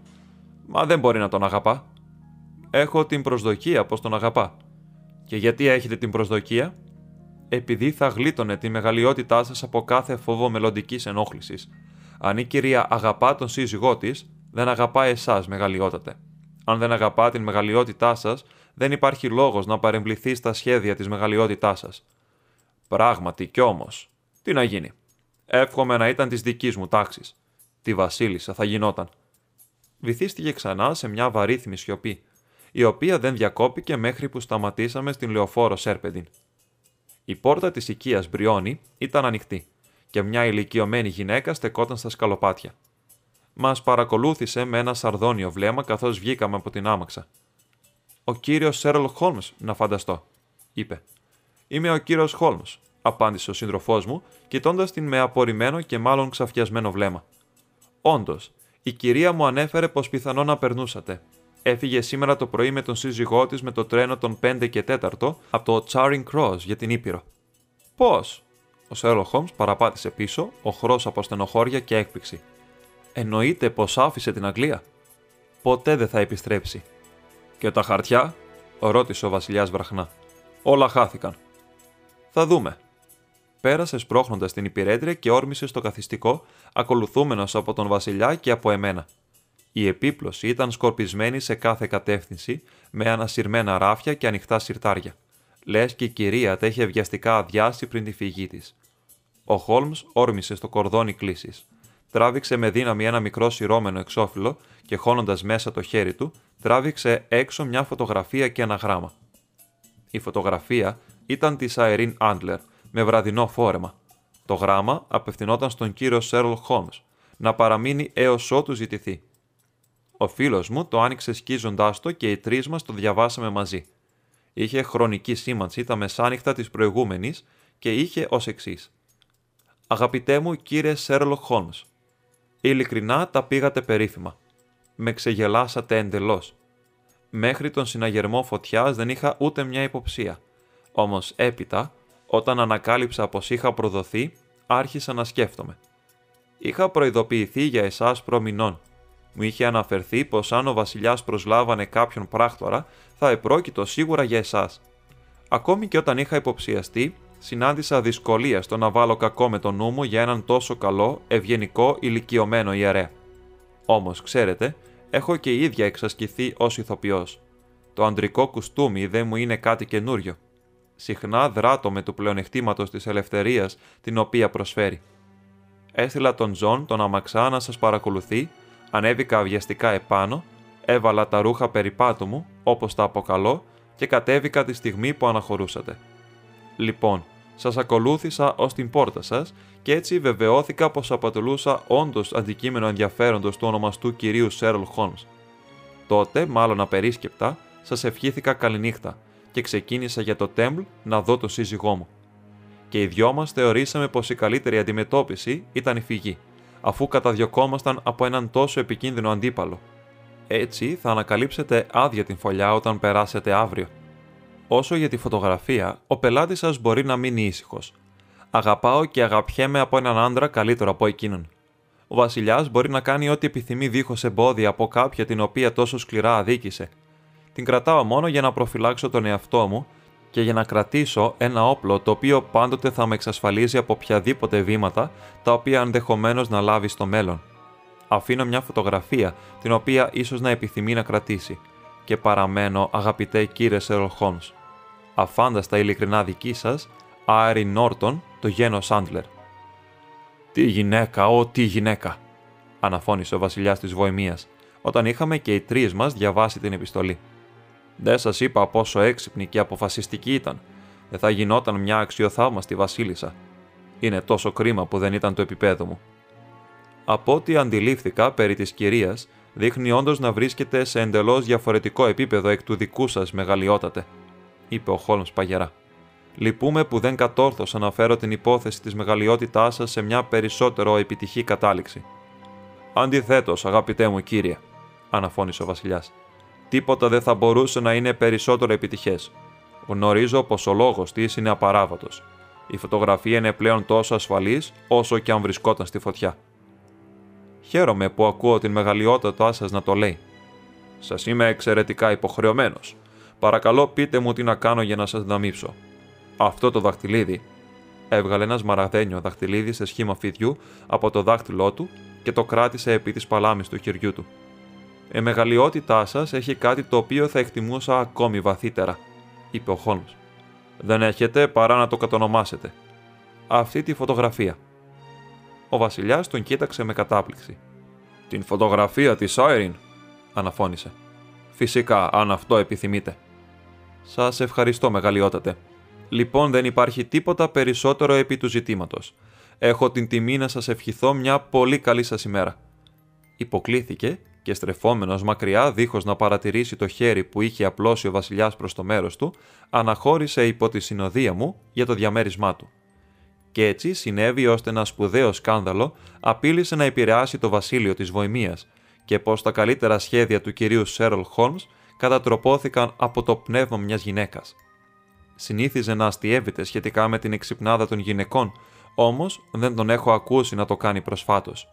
Μα δεν μπορεί να τον αγαπά. Έχω την προσδοκία πως τον αγαπά. Και γιατί έχετε την προσδοκία; Επειδή θα γλίτωνε τη μεγαλειότητά σας από κάθε φόβο μελλοντικής ενόχλησης. Αν η κυρία αγαπά τον σύζυγό της, δεν αγαπά εσάς μεγαλειότατε. Αν δεν αγαπά την μεγαλειότητά σας, δεν υπάρχει λόγος να παρεμβληθεί στα σχέδια της μεγαλειότητάς σας. Πράγματι κι όμως, τι να γίνει. Εύχομαι να ήταν της δικής μου τάξης. Τη Βασίλισσα θα γινόταν. Βυθίστηκε ξανά σε μια βαρύθμη σιωπή, η οποία δεν διακόπηκε μέχρι που σταματήσαμε στην λεωφόρο Σέρπεντιν. Η πόρτα της οικίας Μπριόνι ήταν ανοιχτή και μια ηλικιωμένη γυναίκα στεκόταν στα σκαλοπάτια. Μας παρακολούθησε με ένα σαρδόνιο βλέμμα καθώς βγήκαμε από την άμαξα. Ο κύριος Σέρλ Χόλμς, να φανταστώ, είπε. Είμαι ο κύριος Χόλμς, απάντησε ο σύντροφός μου, κοιτώντας την με απορριμμένο και μάλλον ξαφιασμένο βλέμμα. Όντως, η κυρία μου ανέφερε πως πιθανό να περνούσατε. Έφυγε σήμερα το πρωί με τον σύζυγό της με το τρένο των 5 και 4 από το Charing Cross για την Ήπειρο. Πώς, ο Σέρλο Χόμ παραπάτησε πίσω, οχρό από στενοχώρια και έκπληξη. Εννοείται πως άφησε την Αγγλία. Ποτέ δεν θα επιστρέψει. Και τα χαρτιά, ρώτησε ο Βασιλιάς βραχνά. Όλα χάθηκαν. Θα δούμε. Πέρασες σπρώχνοντα την υπηρέτρια και όρμησες στο καθιστικό, ακολουθούμενος από τον Βασιλιά και από εμένα. Η επίπλωση ήταν σκορπισμένη σε κάθε κατεύθυνση, με ανασυρμένα ράφια και ανοιχτά σιρτάρια. Λες και η κυρία τα είχε βιαστικά αδειάσει πριν τη φυγή της. Ο Χόλμς όρμησε στο κορδόνι κλίσης. Τράβηξε με δύναμη ένα μικρό σειρώμενο εξώφυλλο και χώνοντας μέσα το χέρι του, τράβηξε έξω μια φωτογραφία και ένα γράμμα. Η φωτογραφία ήταν της Αερίν Άντλερ, με βραδινό φόρεμα. Το γράμμα απευθυνόταν στον κύριο Σέρλ Χόλμς να παραμείνει έως ότου ζητηθεί. Ο φίλος μου το άνοιξε σκίζοντάς το και οι τρεις μας το διαβάσαμε μαζί. Είχε χρονική σήμανση τα μεσάνυχτα της προηγούμενης και είχε ως εξής. Αγαπητέ μου κύριε Σέρλοκ Χόλμς, ειλικρινά τα πήγατε περίφημα. Με ξεγελάσατε εντελώς. Μέχρι τον συναγερμό φωτιάς δεν είχα ούτε μια υποψία. Όμως έπειτα, όταν ανακάλυψα πως είχα προδοθεί, άρχισα να σκέφτομαι. Είχα προειδοποιηθεί για εσάς προμηνών. Μου είχε αναφερθεί πως αν ο βασιλιάς προσλάβανε κάποιον πράκτορα, θα επρόκειτο σίγουρα για εσάς. Ακόμη και όταν είχα υποψιαστεί, συνάντησα δυσκολία στο να βάλω κακό με το νου μου για έναν τόσο καλό, ευγενικό, ηλικιωμένο ιερέα. Όμως, ξέρετε, έχω και η ίδια εξασκηθεί ως ηθοποιός. Το αντρικό κουστούμι δεν μου είναι κάτι καινούριο. Συχνά δράττομαι του πλεονεκτήματος της ελευθερίας την οποία προσφέρει. Έστειλα τον Τζον τον αμαξά να σας παρακολουθεί, ανέβηκα βιαστικά επάνω, έβαλα τα ρούχα περιπάτου μου, όπως τα αποκαλώ, και κατέβηκα τη στιγμή που αναχωρούσατε. Λοιπόν, σας ακολούθησα ως την πόρτα σας και έτσι βεβαιώθηκα πως αποτελούσα όντως αντικείμενο ενδιαφέροντος του ονομαστού κυρίου Σέρλ Χόλμς. Τότε, μάλλον απερίσκεπτα, σας ευχήθηκα καληνύχτα και ξεκίνησα για το Τέμπλ να δω το σύζυγό μου. Και οι δυο μας θεωρήσαμε πως η καλύτερη αντιμετώπιση ήταν η φυγή, αφού καταδιωκόμασταν από έναν τόσο επικίνδυνο αντίπαλο. Έτσι θα ανακαλύψετε άδεια την φωλιά όταν περάσετε αύριο. Όσο για τη φωτογραφία, ο πελάτης σας μπορεί να μείνει ήσυχος. Αγαπάω και αγαπιέμαι από έναν άντρα καλύτερο από εκείνον. Ο Βασιλιάς μπορεί να κάνει ό,τι επιθυμεί δίχως εμπόδια από κάποια την οποία τόσο σκληρά αδίκησε. Την κρατάω μόνο για να προφυλάξω τον εαυτό μου και για να κρατήσω ένα όπλο το οποίο πάντοτε θα με εξασφαλίζει από οποιαδήποτε βήματα τα οποία ενδεχομένως να λάβει στο μέλλον. Αφήνω μια φωτογραφία την οποία ίσως να επιθυμεί να κρατήσει και παραμένω αγαπητέ κύριε Σέρολ Χόλμς. Αφάνταστα ειλικρινά δική σας, Άρι Νόρτον, το γένο Σάντλερ. «Τι γυναίκα, ό, τι γυναίκα», αναφώνησε ο βασιλιάς της Βοημίας, όταν είχαμε και οι τρεις μας διαβάσει την επιστολή. Δεν σας είπα πόσο έξυπνη και αποφασιστική ήταν. Δεν θα γινόταν μια αξιοθαύμαστη Βασίλισσα. Είναι τόσο κρίμα που δεν ήταν το επίπεδο μου. Από ό,τι αντιλήφθηκα περί της κυρίας, δείχνει όντως να βρίσκεται σε εντελώς διαφορετικό επίπεδο εκ του δικού σας, μεγαλειότατε, είπε ο Χόλμς παγερά. Λυπούμε που δεν κατόρθωσα να φέρω την υπόθεση της μεγαλειότητάς σας σε μια περισσότερο επιτυχή κατάληξη. Αντιθέτως, αγαπητέ μου κύριε, αναφώνησε ο Βασιλιάς, τίποτα δεν θα μπορούσε να είναι περισσότερο επιτυχές. Γνωρίζω πως ο λόγος της είναι απαράβατος. Η φωτογραφία είναι πλέον τόσο ασφαλής όσο και αν βρισκόταν στη φωτιά. Χαίρομαι που ακούω την μεγαλειότητά σας να το λέει. Σας είμαι εξαιρετικά υποχρεωμένος. Παρακαλώ πείτε μου τι να κάνω για να σας δαμείψω. Αυτό το δαχτυλίδι. Έβγαλε ένας μαραδένιο δαχτυλίδι σε σχήμα φιδιού από το δάχτυλό του και το κράτησε επί της παλάμης του χεριού του. Η μεγαλειότητά σας έχει κάτι το οποίο θα εκτιμούσα ακόμη βαθύτερα, είπε ο Χόλμ. Δεν έχετε παρά να το κατονομάσετε. Αυτή τη φωτογραφία. Ο Βασιλιάς τον κοίταξε με κατάπληξη. Την φωτογραφία της Άιριν, αναφώνησε. Φυσικά, αν αυτό επιθυμείτε. Σας ευχαριστώ, μεγαλειότατε. Λοιπόν, δεν υπάρχει τίποτα περισσότερο επί του ζητήματος. Έχω την τιμή να σας ευχηθώ μια πολύ καλή σας ημέρα. Υποκλήθηκε και στρεφόμενος μακριά, δίχως να παρατηρήσει το χέρι που είχε απλώσει ο Βασιλιάς προς το μέρος του, αναχώρησε υπό τη συνοδεία μου για το διαμέρισμά του και έτσι συνέβη ώστε ένα σπουδαίο σκάνδαλο απείλησε να επηρεάσει το βασίλειο της Βοημίας και πως τα καλύτερα σχέδια του κυρίου Σέρολ Χόλμς κατατροπώθηκαν από το πνεύμα μιας γυναίκας. Συνήθιζε να αστείευεται σχετικά με την εξυπνάδα των γυναικών, όμως δεν τον έχω ακούσει να το κάνει προσφάτως.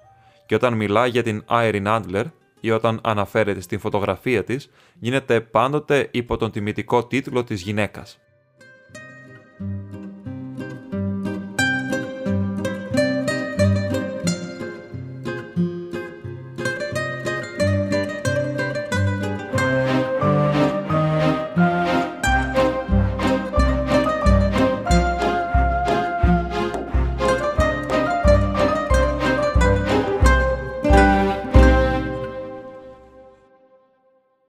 Και όταν μιλά για την Άιριν Άντλερ ή όταν αναφέρεται στην φωτογραφία της, γίνεται πάντοτε υπό τον τιμητικό τίτλο της γυναίκας.